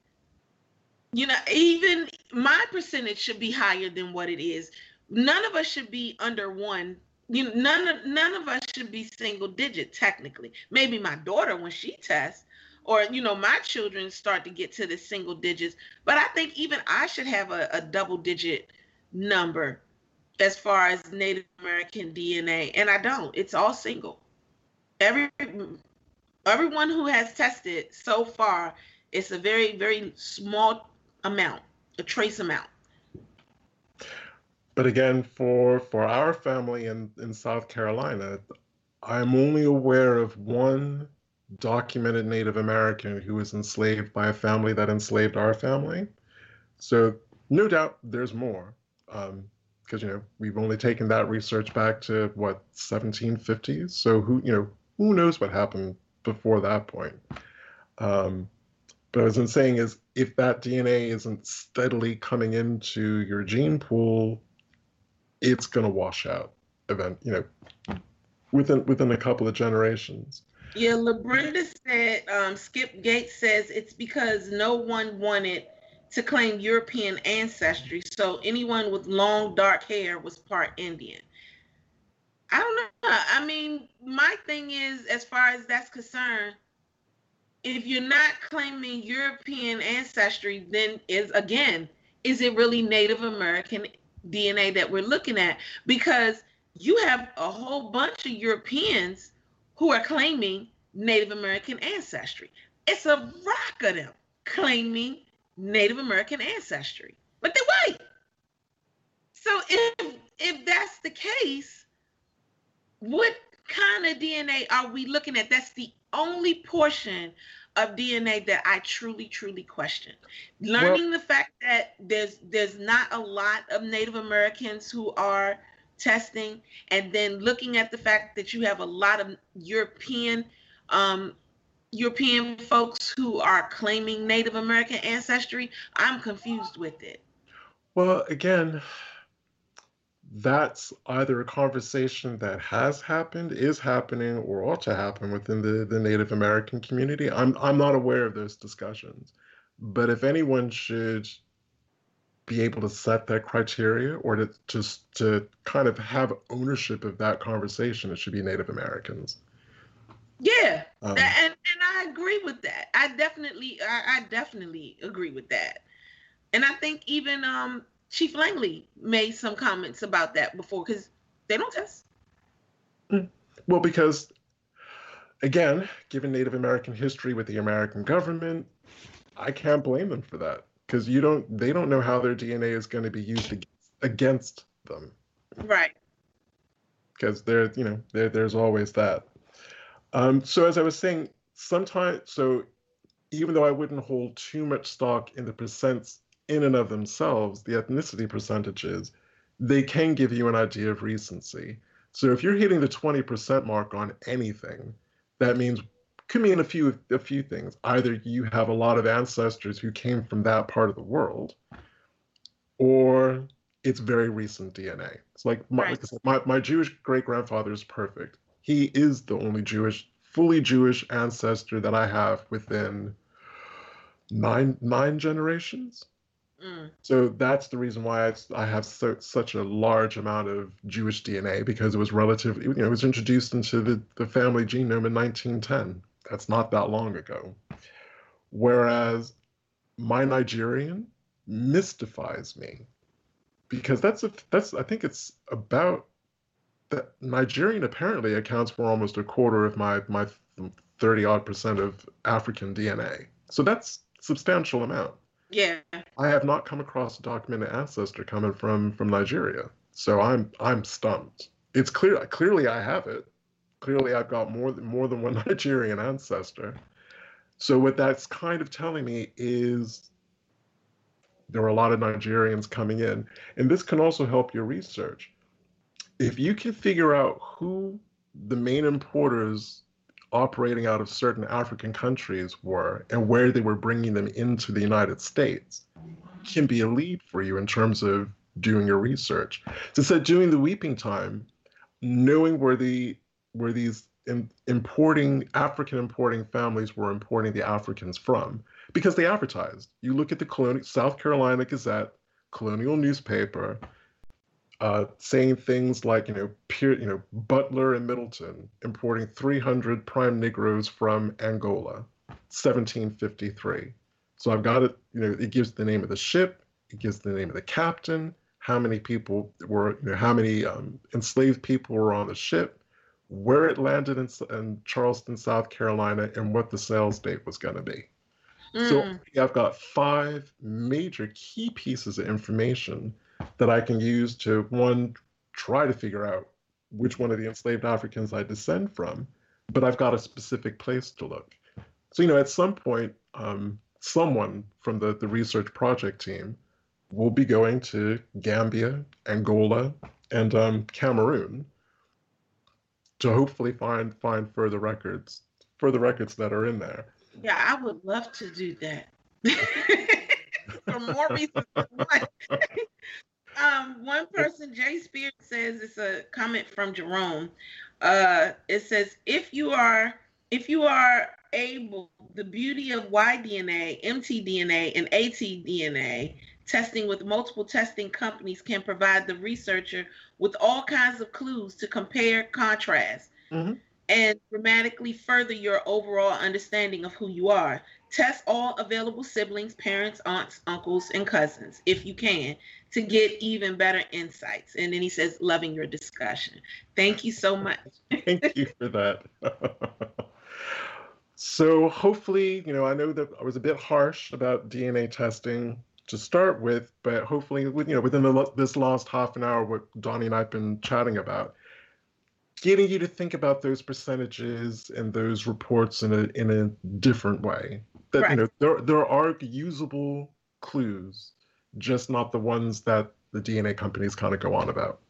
[SPEAKER 2] You know, even my percentage should be higher than what it is. None of us should be under one you none of none of us should be single digit technically. Maybe my daughter when she tests, or you know, my children start to get to the single digits. But I think even I should have a, a double digit number as far as Native American DNA, and I don't. It's all single. Every everyone who has tested so far, it's a very very small amount, a trace amount.
[SPEAKER 1] But again, for for our family in in South Carolina, I'm only aware of one documented Native American who was enslaved by a family that enslaved our family. So no doubt there's more, because um, you know we've only taken that research back to what 1750s. So who you know who knows what happened before that point. Um, but as I'm saying is, if that DNA isn't steadily coming into your gene pool, it's going to wash out. Event, you know, within within a couple of generations.
[SPEAKER 2] Yeah, LaBrenda said, um, Skip Gates says it's because no one wanted to claim European ancestry, so anyone with long dark hair was part Indian. I don't know. I mean, my thing is, as far as that's concerned, if you're not claiming European ancestry, then is again, is it really Native American DNA that we're looking at? Because you have a whole bunch of Europeans who are claiming Native American ancestry. It's a rock of them claiming Native American ancestry, but they're white. So if if that's the case, what kind of DNA are we looking at? That's the only portion of DNA that I truly, truly question. Learning well, the fact that there's there's not a lot of Native Americans who are testing, and then looking at the fact that you have a lot of European um, European folks who are claiming Native American ancestry, I'm confused with it.
[SPEAKER 1] Well, again, that's either a conversation that has happened, is happening, or ought to happen within the, the Native American community. I'm I'm not aware of those discussions. But if anyone should be able to set that criteria or to just to kind of have ownership of that conversation, it should be Native Americans.
[SPEAKER 2] Yeah, um, and and I agree with that. I definitely, I, I, definitely agree with that. And I think even um, Chief Langley made some comments about that before because they don't test.
[SPEAKER 1] Hmm. Well, because again, given Native American history with the American government, I can't blame them for that because you don't they don't know how their DNA is going to be used against them.
[SPEAKER 2] Right.
[SPEAKER 1] Because there, you know, there, there's always that. Um, so as I was saying, sometimes so even though I wouldn't hold too much stock in the percents in and of themselves, the ethnicity percentages, they can give you an idea of recency. So if you're hitting the 20% mark on anything, that means could mean a few a few things. Either you have a lot of ancestors who came from that part of the world, or it's very recent DNA. It's like my, right. like said, my, my Jewish great grandfather is perfect. He is the only Jewish, fully Jewish ancestor that I have within nine nine generations. Mm. So that's the reason why I, I have so, such a large amount of Jewish DNA because it was relatively, you know, it was introduced into the, the family genome in 1910. That's not that long ago. Whereas my Nigerian mystifies me because that's a, that's I think it's about that Nigerian apparently accounts for almost a quarter of my my 30 odd percent of African DNA. So that's substantial amount.
[SPEAKER 2] Yeah.
[SPEAKER 1] I have not come across a documented ancestor coming from from Nigeria. So I'm I'm stumped. It's clear clearly I have it clearly I've got more than more than one Nigerian ancestor. So what that's kind of telling me is there are a lot of Nigerians coming in, and this can also help your research. If you can figure out who the main importers operating out of certain African countries were and where they were bringing them into the United States, can be a lead for you in terms of doing your research. So, so doing the weeping time, knowing where the where these in, importing African importing families were importing the Africans from because they advertised. You look at the colonial South Carolina Gazette, colonial newspaper, uh, saying things like you know Pier, you know Butler and Middleton importing 300 prime Negroes from Angola, 1753. So I've got it. You know, it gives the name of the ship, it gives the name of the captain, how many people were, you know, how many um, enslaved people were on the ship, where it landed in, in Charleston, South Carolina, and what the sales date was going to be. Mm. So I've got five major key pieces of information that I can use to one try to figure out which one of the enslaved Africans I descend from, but I've got a specific place to look. So you know, at some point, um, someone from the the research project team will be going to Gambia, Angola, and um, Cameroon to hopefully find find further records, further records that are in there.
[SPEAKER 2] Yeah, I would love to do that. For more reasons. um, one person, Jay Spears, says it's a comment from Jerome. Uh, it says if you are if you are able, the beauty of Y-DNA, mtDNA, and atDNA testing with multiple testing companies can provide the researcher with all kinds of clues to compare, contrast. Mm-hmm and dramatically further your overall understanding of who you are. Test all available siblings, parents, aunts, uncles, and cousins if you can to get even better insights. And then he says, loving your discussion. Thank you so much.
[SPEAKER 1] Thank you for that. so hopefully, you know, I know that I was a bit harsh about DNA testing to start with, but hopefully, with you know, within the, this last half an hour, what Donnie and I've been chatting about, getting you to think about those percentages and those reports in a in a different way. That right. you know there there are usable clues, just not the ones that the DNA companies kind of go on about.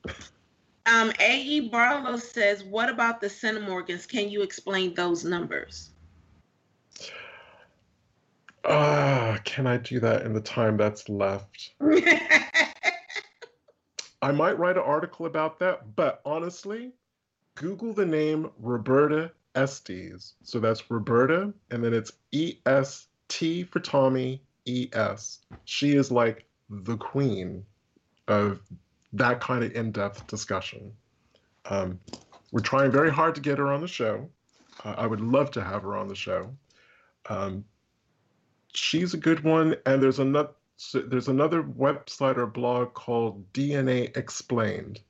[SPEAKER 2] Um, A.E. Barlow says, "What about the centimorgans? Can you explain those numbers?"
[SPEAKER 1] Ah, uh, can I do that in the time that's left? I might write an article about that, but honestly, Google the name Roberta Estes. So that's Roberta, and then it's E S T for Tommy, E S. She is like the queen of that kind of in depth discussion. Um, we're trying very hard to get her on the show. Uh, I would love to have her on the show. Um, she's a good one, and there's another there's another website or blog called DNA Explained.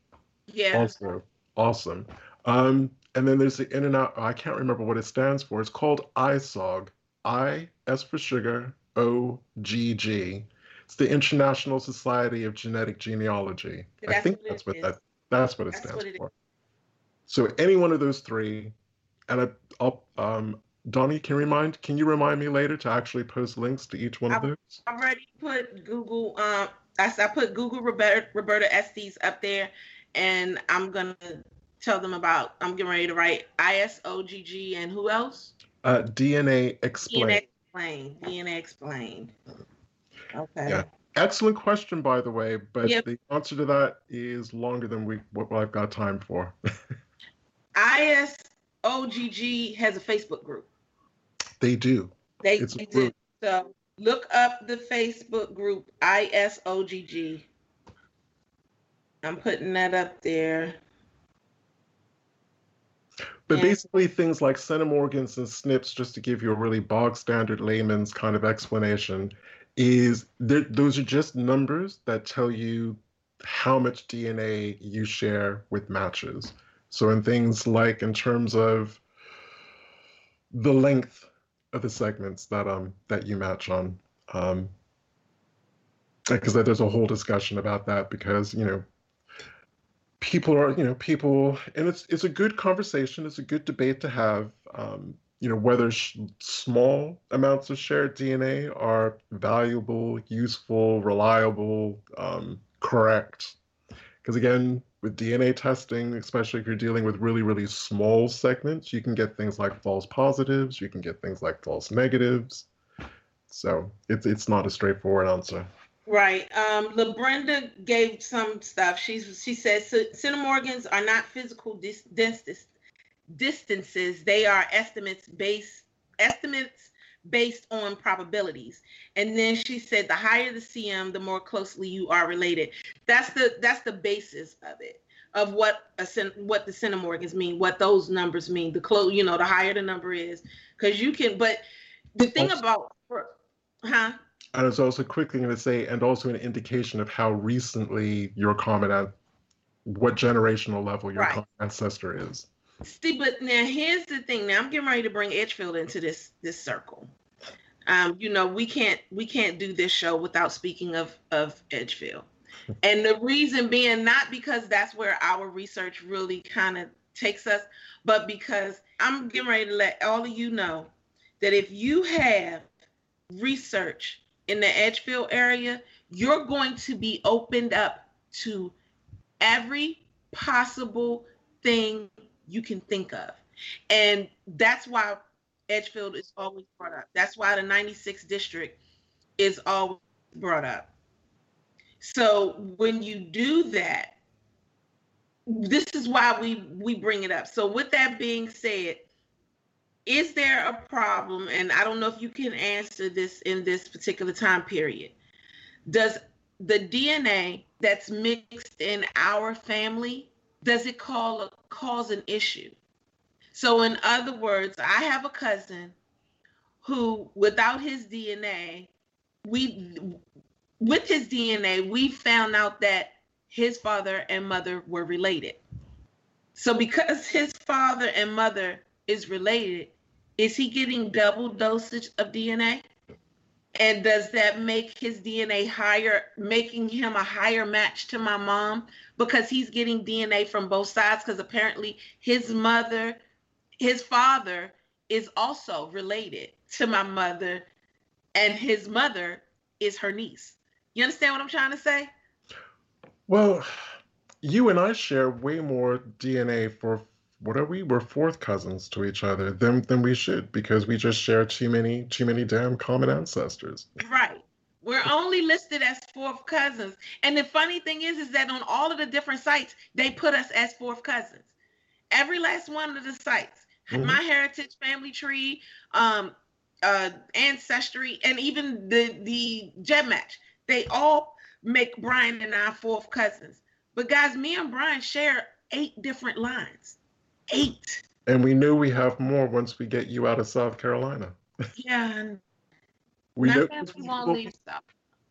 [SPEAKER 2] Yeah.
[SPEAKER 1] Also awesome. Um, and then there's the in and out. I can't remember what it stands for. It's called ISOGG. I S for sugar. O G G. It's the International Society of Genetic Genealogy. That's I think that's what that that's what it that's stands what it for. Is. So any one of those three, and I, will um, Donnie, can remind can you remind me later to actually post links to each one
[SPEAKER 2] I,
[SPEAKER 1] of those?
[SPEAKER 2] I already put Google. Um, I, I put Google Roberta, Roberta Estes up there, and I'm gonna tell them about. I'm getting ready to write ISOGG and who else?
[SPEAKER 1] Uh, DNA explained.
[SPEAKER 2] DNA explained. DNA explained. Okay.
[SPEAKER 1] Yeah. Excellent question, by the way, but yep. the answer to that is longer than we what I've got time for.
[SPEAKER 2] ISOGG has a Facebook group.
[SPEAKER 1] They do.
[SPEAKER 2] They, it's they do. So look up the Facebook group ISOGG. I'm putting that up there.
[SPEAKER 1] But yeah. basically, things like centimorgans and SNPs, just to give you a really bog standard layman's kind of explanation, is those are just numbers that tell you how much DNA you share with matches. So, in things like in terms of the length of the segments that um that you match on, um, because there's a whole discussion about that because you know people are you know people and it's it's a good conversation it's a good debate to have um, you know whether sh- small amounts of shared dna are valuable useful reliable um, correct because again with dna testing especially if you're dealing with really really small segments you can get things like false positives you can get things like false negatives so it's it's not a straightforward answer
[SPEAKER 2] Right. Um, LaBrenda gave some stuff. She's she says centimorgans are not physical dis- dis- distances. They are estimates based estimates based on probabilities. And then she said the higher the CM, the more closely you are related. That's the that's the basis of it of what a what the centimorgans mean, what those numbers mean. The close, you know, the higher the number is, because you can. But the thing about, huh?
[SPEAKER 1] I was also quickly going to say, and also an indication of how recently your common what generational level your
[SPEAKER 2] Right.
[SPEAKER 1] ancestor is.
[SPEAKER 2] See, but now here's the thing. Now I'm getting ready to bring Edgefield into this this circle. Um, you know, we can't we can't do this show without speaking of of Edgefield. And the reason being not because that's where our research really kind of takes us, but because I'm getting ready to let all of you know that if you have research in the Edgefield area, you're going to be opened up to every possible thing you can think of. And that's why Edgefield is always brought up. That's why the 96th district is always brought up. So when you do that, this is why we we bring it up. So with that being said, is there a problem and I don't know if you can answer this in this particular time period. Does the DNA that's mixed in our family does it call cause an issue? So in other words, I have a cousin who without his DNA, we with his DNA, we found out that his father and mother were related. So because his father and mother is related, is he getting double dosage of DNA? And does that make his DNA higher, making him a higher match to my mom because he's getting DNA from both sides? Because apparently his mother, his father is also related to my mother, and his mother is her niece. You understand what I'm trying to say?
[SPEAKER 1] Well, you and I share way more DNA for what are we? We're fourth cousins to each other Then then we should because we just share too many too many damn common ancestors.
[SPEAKER 2] Right. We're only listed as fourth cousins. And the funny thing is, is that on all of the different sites, they put us as fourth cousins. Every last one of the sites,
[SPEAKER 1] Mhm.
[SPEAKER 2] MyHeritage family tree, um, uh, ancestry, and even the the GEDmatch, they all make Brian and I fourth cousins. But guys, me and Brian share eight different lines. Eight.
[SPEAKER 1] And we knew we have more once we get you out of South Carolina.
[SPEAKER 2] Yeah. and
[SPEAKER 1] We know
[SPEAKER 2] we leave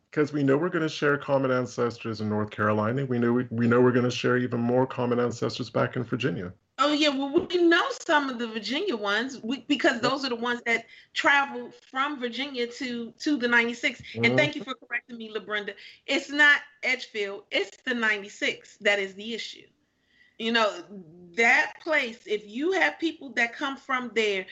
[SPEAKER 1] because we know we're going to share common ancestors in North Carolina. We know we, we know we're going to share even more common ancestors back in Virginia.
[SPEAKER 2] Oh yeah, well we know some of the Virginia ones we, because those are the ones that travel from Virginia to to the 96.
[SPEAKER 1] Mhm.
[SPEAKER 2] And thank you for correcting me, LaBrenda. It's not Edgefield, it's the 96 that is the issue. You know, that place, if you have people that come from there,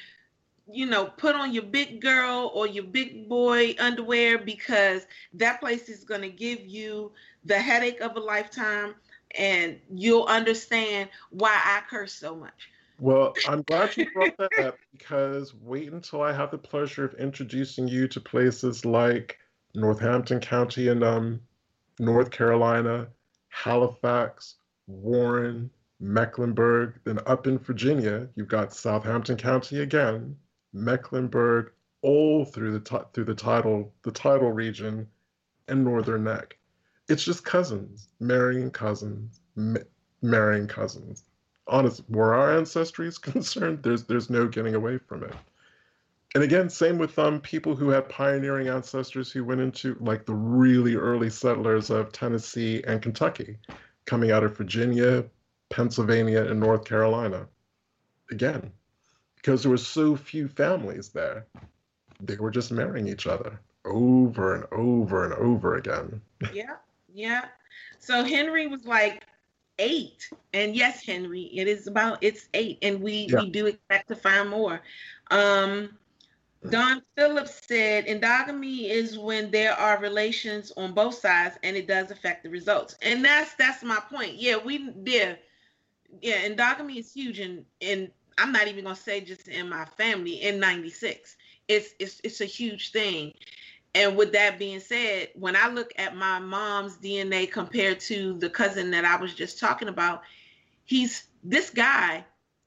[SPEAKER 2] you know, put on your big girl or your big boy underwear because that place is going to give you the headache of a lifetime and you'll understand why I curse so much.
[SPEAKER 1] Well, I'm glad you brought that up because wait until I have the pleasure of introducing you to places like Northampton County in um, North Carolina, Halifax, Warren, Mecklenburg. Then up in Virginia, you've got Southampton County again, Mecklenburg, all through the ti- through the title the title region, and Northern Neck. It's just cousins marrying cousins, ma- marrying cousins honest where our ancestry is concerned there's there's no getting away from it and again same with um people who had pioneering ancestors who went into like the really early settlers of tennessee and kentucky coming out of virginia pennsylvania and north carolina again because there were so few families there they were just marrying each other over and over and over again
[SPEAKER 2] Yeah, yeah. So Henry was like eight, and yes, Henry, it is about it's eight, and we
[SPEAKER 1] Yeah.
[SPEAKER 2] we do expect to find more. Um, Don Phillips said endogamy is when there are relations on both sides, and it does affect the results. And that's that's my point. Yeah, we yeah, yeah. Endogamy is huge, and and I'm not even gonna say just in my family. In '96, it's it's it's a huge thing. And with that being said, when I look at my mom's DNA compared to the cousin that I was just talking about, he's this guy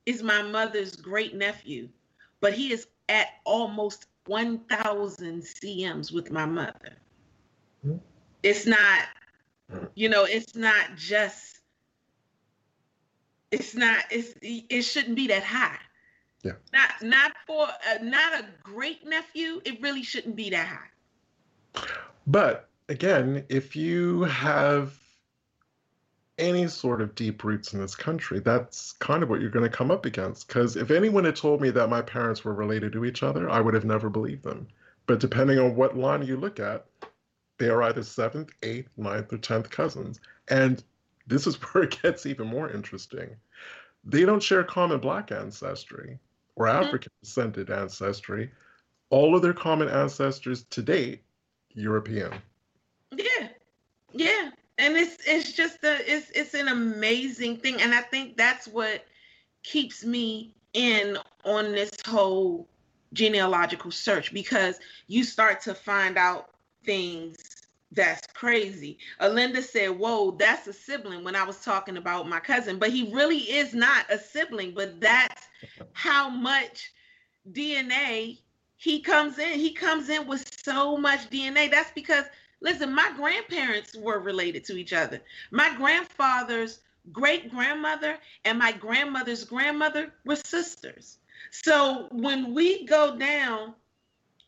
[SPEAKER 2] is my mother's great nephew, but he is at almost 1,000 CMs with my mother.
[SPEAKER 1] Hmm.
[SPEAKER 2] It's not, you know, it's not just, it's not, it's, it shouldn't be that high.
[SPEAKER 1] Yeah.
[SPEAKER 2] Not, not for, uh, not a great nephew. It really shouldn't be that high.
[SPEAKER 1] But again, if you have any sort of deep roots in this country, that's kind of what you're going to come up against. Because if anyone had told me that my parents were related to each other, I would have never believed them. But depending on what line you look at, they are either seventh, eighth, ninth, or tenth cousins. And this is where it gets even more interesting. They don't share common black ancestry or
[SPEAKER 2] Mhm.
[SPEAKER 1] African descended ancestry. All of their common ancestors to date, European.
[SPEAKER 2] Yeah, yeah, and it's it's just a it's it's an amazing thing, and I think that's what keeps me in on this whole genealogical search because you start to find out things that's crazy. Alinda said, "Whoa, that's a sibling." When I was talking about my cousin, but he really is not a sibling. But that's how much DNA he comes in. He comes in with so much DNA. That's because listen, my grandparents were related to each other. My grandfather's great grandmother and my grandmother's grandmother were sisters. So when we go down,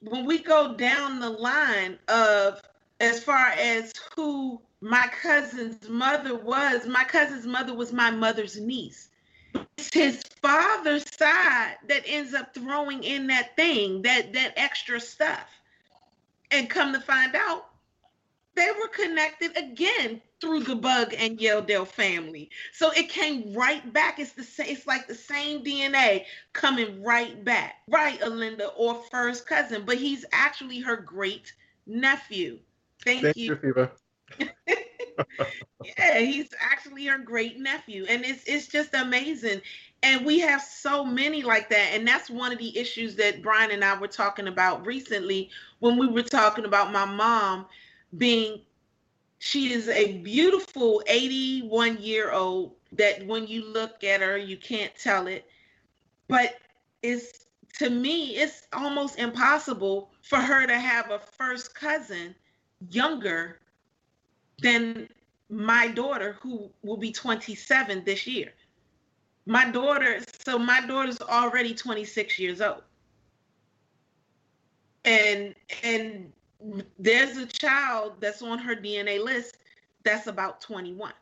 [SPEAKER 2] when we go down the line of as far as who my cousin's mother was, my cousin's mother was my mother's niece. It's his father's side that ends up throwing in that thing, that that extra stuff. And come to find out, they were connected again through the Bug and Yeldale family. So it came right back. It's the same, it's like the same DNA coming right back. Right, Alinda, or first cousin, but he's actually her great nephew. Thank,
[SPEAKER 1] Thank
[SPEAKER 2] you.
[SPEAKER 1] you.
[SPEAKER 2] Yeah, he's actually her great nephew, and it's it's just amazing. And we have so many like that, and that's one of the issues that Brian and I were talking about recently when we were talking about my mom being. She is a beautiful 81 year old that when you look at her, you can't tell it. But it's to me, it's almost impossible for her to have a first cousin younger than my daughter who will be 27 this year. My daughter so my daughter's already 26 years old. And and there's a child that's on her dna list that's about 21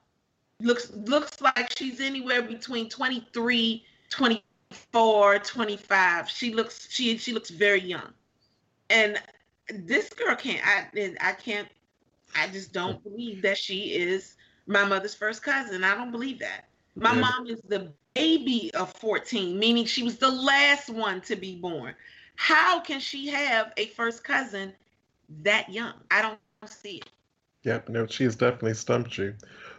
[SPEAKER 2] looks looks like she's anywhere between 23 24 25 she looks she she looks very young. And this girl can't i i can't I just don't believe that she is my mother's first cousin. I don't believe that. My
[SPEAKER 1] Yeah.
[SPEAKER 2] mom is the baby of 14, meaning she was the last one to be born. How can she have a first cousin that young? I don't see it.
[SPEAKER 1] Yep, no, she has definitely stumped you.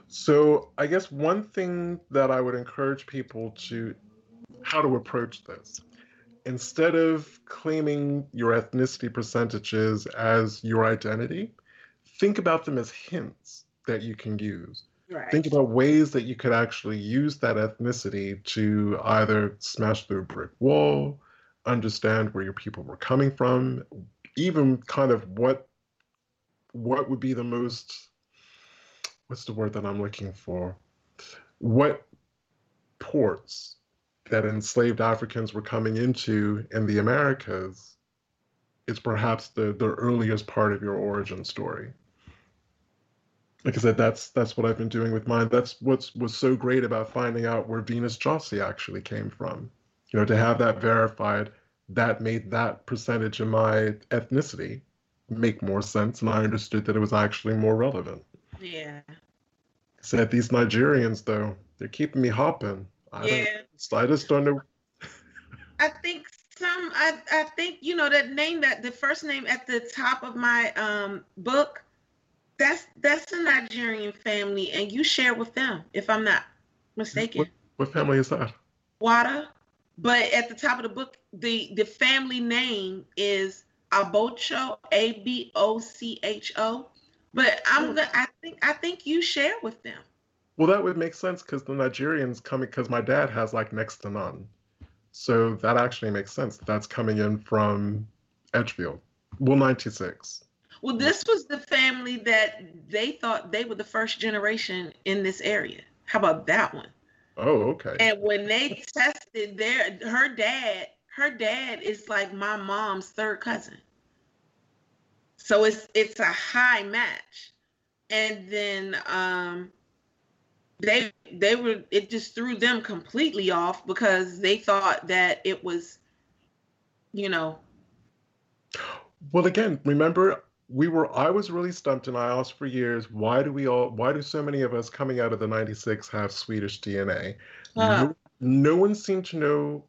[SPEAKER 1] So I guess one thing that I would encourage people to how to approach this. Instead of claiming your ethnicity percentages as your identity, think about them as hints that you can use.
[SPEAKER 2] Right.
[SPEAKER 1] Think about ways that you could actually use that ethnicity to either smash through a brick wall, understand where your people were coming from, even kind of what what would be the most what's the word that I'm looking for? What ports that enslaved Africans were coming into in the Americas is perhaps the, the earliest part of your origin story. Like I said, that's that's what I've been doing with mine. That's what's was so great about finding out where Venus Jossi actually came from. You know, to have that verified, that made that percentage of my ethnicity make more sense, and I understood that it was actually more relevant.
[SPEAKER 2] yeah.
[SPEAKER 1] Said these Nigerians though, they're keeping me hopping. I
[SPEAKER 2] Yeah.
[SPEAKER 1] I just don't know.
[SPEAKER 2] I think some I, I think you know that name that the first name at the top of my um book that's that's a Nigerian family and you share with them if I'm not mistaken.
[SPEAKER 1] What family is that?
[SPEAKER 2] Wada. But at the top of the book, the the family name is Abocho, A B O C H O. But I'm the, I think I think you share with them.
[SPEAKER 1] Well, that would make sense because the Nigerians coming because my dad has like next to none, so that actually makes sense. That's coming in from Edgefield. Well, ninety six.
[SPEAKER 2] Well, this was the family that they thought they were the first generation in this area. How about that one?
[SPEAKER 1] Oh, okay.
[SPEAKER 2] And when they tested their her dad, her dad is like my mom's third cousin. So it's it's a high match. And then um they they were it just threw them completely off because they thought that it was you know.
[SPEAKER 1] Well again remember we were i was really stumped and i asked for years. Why do we all why do so many of us coming out of the 96 have swedish dna uh-huh. no, no one seemed to know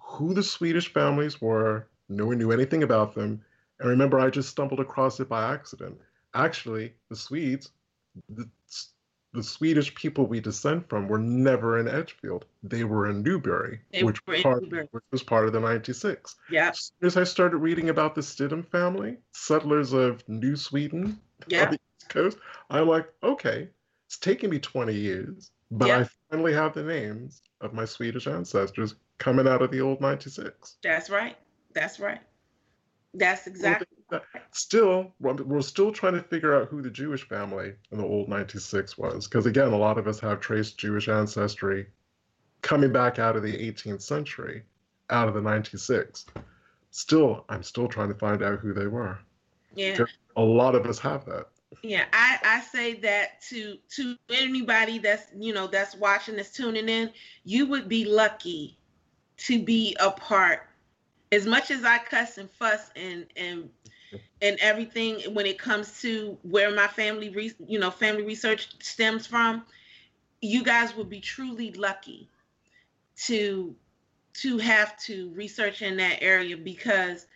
[SPEAKER 1] who the swedish families were. No one knew anything about them. And remember i just stumbled across it by accident. Actually the swedes the, the Swedish people we descend from were never in Edgefield. They were in Newberry, which, was part, Newberry. which was part of the 96.
[SPEAKER 2] Yeah.
[SPEAKER 1] As I started reading about the Stidham family, settlers of New Sweden
[SPEAKER 2] yeah.
[SPEAKER 1] on the East Coast, I'm like, okay, it's taken me 20 years, but yeah. I finally have the names of my Swedish ancestors coming out of the old 96.
[SPEAKER 2] That's right. That's right. That's exactly
[SPEAKER 1] still we're still trying to figure out who the jewish family in the old 96 was because again a lot of us have traced jewish ancestry coming back out of the 18th century out of the 96 still i'm still trying to find out who they were.
[SPEAKER 2] Yeah.
[SPEAKER 1] A lot of us have that.
[SPEAKER 2] Yeah i i say that to to anybody that's you know that's watching that's tuning in you would be lucky to be a part. As much as i cuss and fuss and and and everything when it comes to where my family re- you know family research stems from you guys will be truly lucky to to have to research in that area because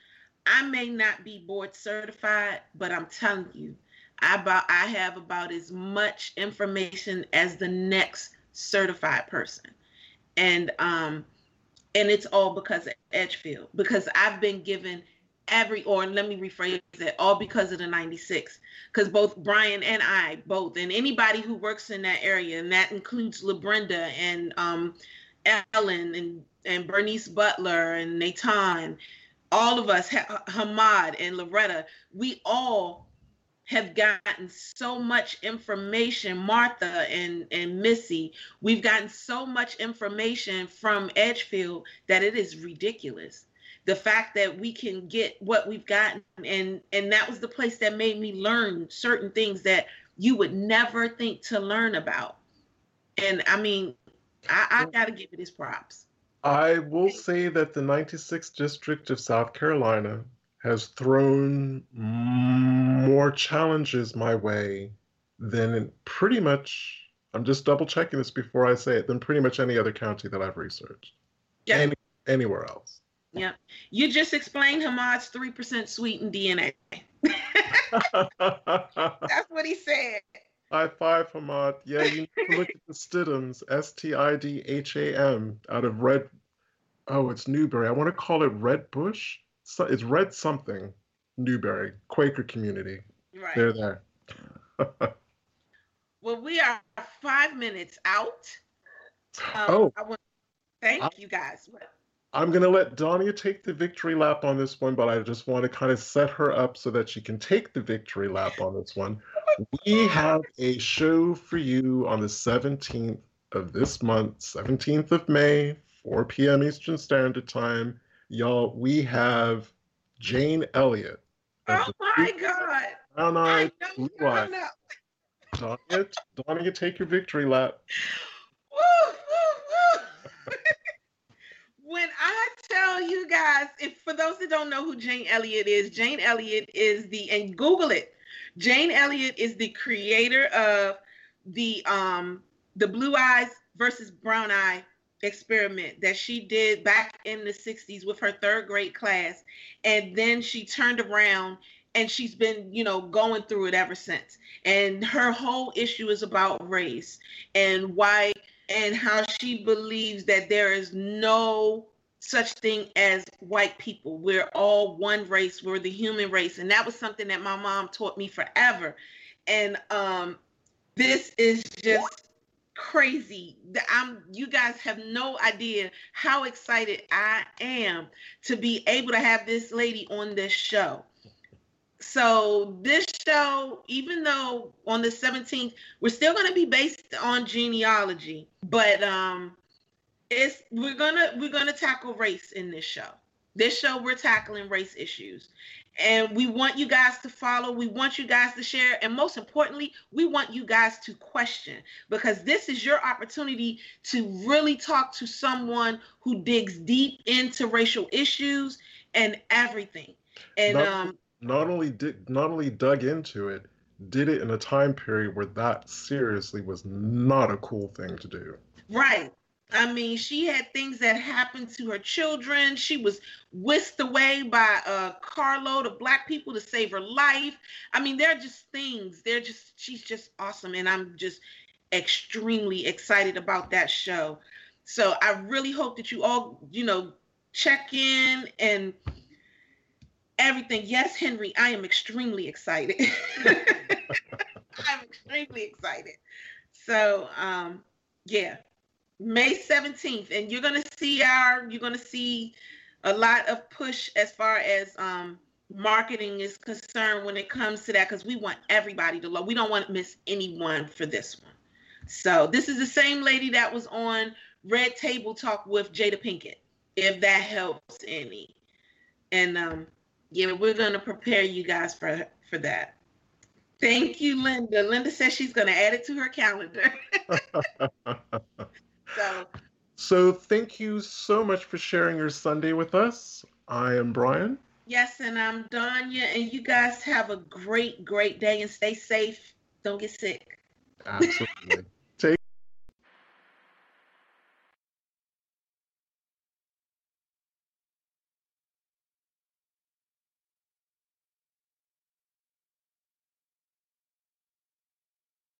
[SPEAKER 2] I may not be board certified, but I'm telling you, I about I have about as much information as the next certified person. And um and it's all because of Edgefield because I've been given every or let me rephrase it all because of the 96 because both brian and i both and anybody who works in that area and that includes labrenda and um, ellen and and bernice butler and nathan all of us hamad and loretta we all have gotten so much information. Martha and and missy we've gotten so much information from edgefield that it is ridiculous the fact that we can get what we've gotten and and that was the place that made me learn certain things that you would never think to learn about. And i mean i, I gotta give it his props.
[SPEAKER 1] I will say that the 96th district of south carolina has thrown more challenges my way than pretty much i'm just double checking this before i say it than pretty much any other county that i've researched.
[SPEAKER 2] Yeah.
[SPEAKER 1] Any, anywhere else
[SPEAKER 2] yeah. You just explained Hamad's 3% sweetened DNA. That's what he said.
[SPEAKER 1] High five, Hamad. Yeah, you need to look at the Stidhams, S T I D H A M, out of Red. Oh, it's Newberry. I want to call it Red Bush. It's Red something. Newberry, Quaker community.
[SPEAKER 2] Right.
[SPEAKER 1] They're there.
[SPEAKER 2] well, we are five minutes out.
[SPEAKER 1] Um, oh.
[SPEAKER 2] I want thank I, you guys.
[SPEAKER 1] I'm going to let Dania take the victory lap on this one, but I just want to kind of set her up so that she can take the victory lap on this one. We have a show for you on the 17th of this month, 17th of May, 4 p.m. Eastern Standard Time. Y'all, we have Jane Elliott.
[SPEAKER 2] Oh my God.
[SPEAKER 1] Brown eyed, blue eyed. Dania, Dania, take your victory lap.
[SPEAKER 2] You guys, if for those that don't know who Jane Elliott is, Jane Elliott is the and Google it. Jane Elliott is the creator of the um the blue eyes versus brown eye experiment that she did back in the 60s with her third grade class and then she turned around and she's been you know going through it ever since and her whole issue is about race and why and how she believes that there is no such thing as white people. We're all one race. We're the human race. And that was something that my mom taught me forever. And um, this is just crazy. I'm you guys have no idea how excited I am to be able to have this lady on this show so this show, even though on the 17th, we're still going to be based on genealogy, but um, it's we're gonna we're gonna tackle race in this show. This show, we're tackling race issues. And we want you guys to follow. We want you guys to share. And most importantly, we want you guys to question because this is your opportunity to really talk to someone who digs deep into racial issues and everything. And
[SPEAKER 1] not,
[SPEAKER 2] um,
[SPEAKER 1] not only did not only dug into it, did it in a time period where that seriously was not a cool thing to do.
[SPEAKER 2] Right. I mean, she had things that happened to her children. She was whisked away by a carload of black people to save her life. I mean, they're just things. They're just, she's just awesome. And I'm just extremely excited about that show. So I really hope that you all, you know, check in and everything. Yes, Henry, I am extremely excited. I'm extremely excited. So, um, yeah, May 17th, and you're gonna see our you're gonna see a lot of push as far as um marketing is concerned when it comes to that because we want everybody to love. We don't want to miss anyone for this one. So this is the same lady that was on Red Table Talk with Jada Pinkett, if that helps any. And um, yeah, we're gonna prepare you guys for for that. Thank you, Linda. Linda says she's gonna add it to her calendar. so
[SPEAKER 1] So thank you so much for sharing your Sunday with us. I am Brian.
[SPEAKER 2] yes, and I'm Danya, and you guys have a great, great day and stay safe. Don't get sick.
[SPEAKER 1] Absolutely.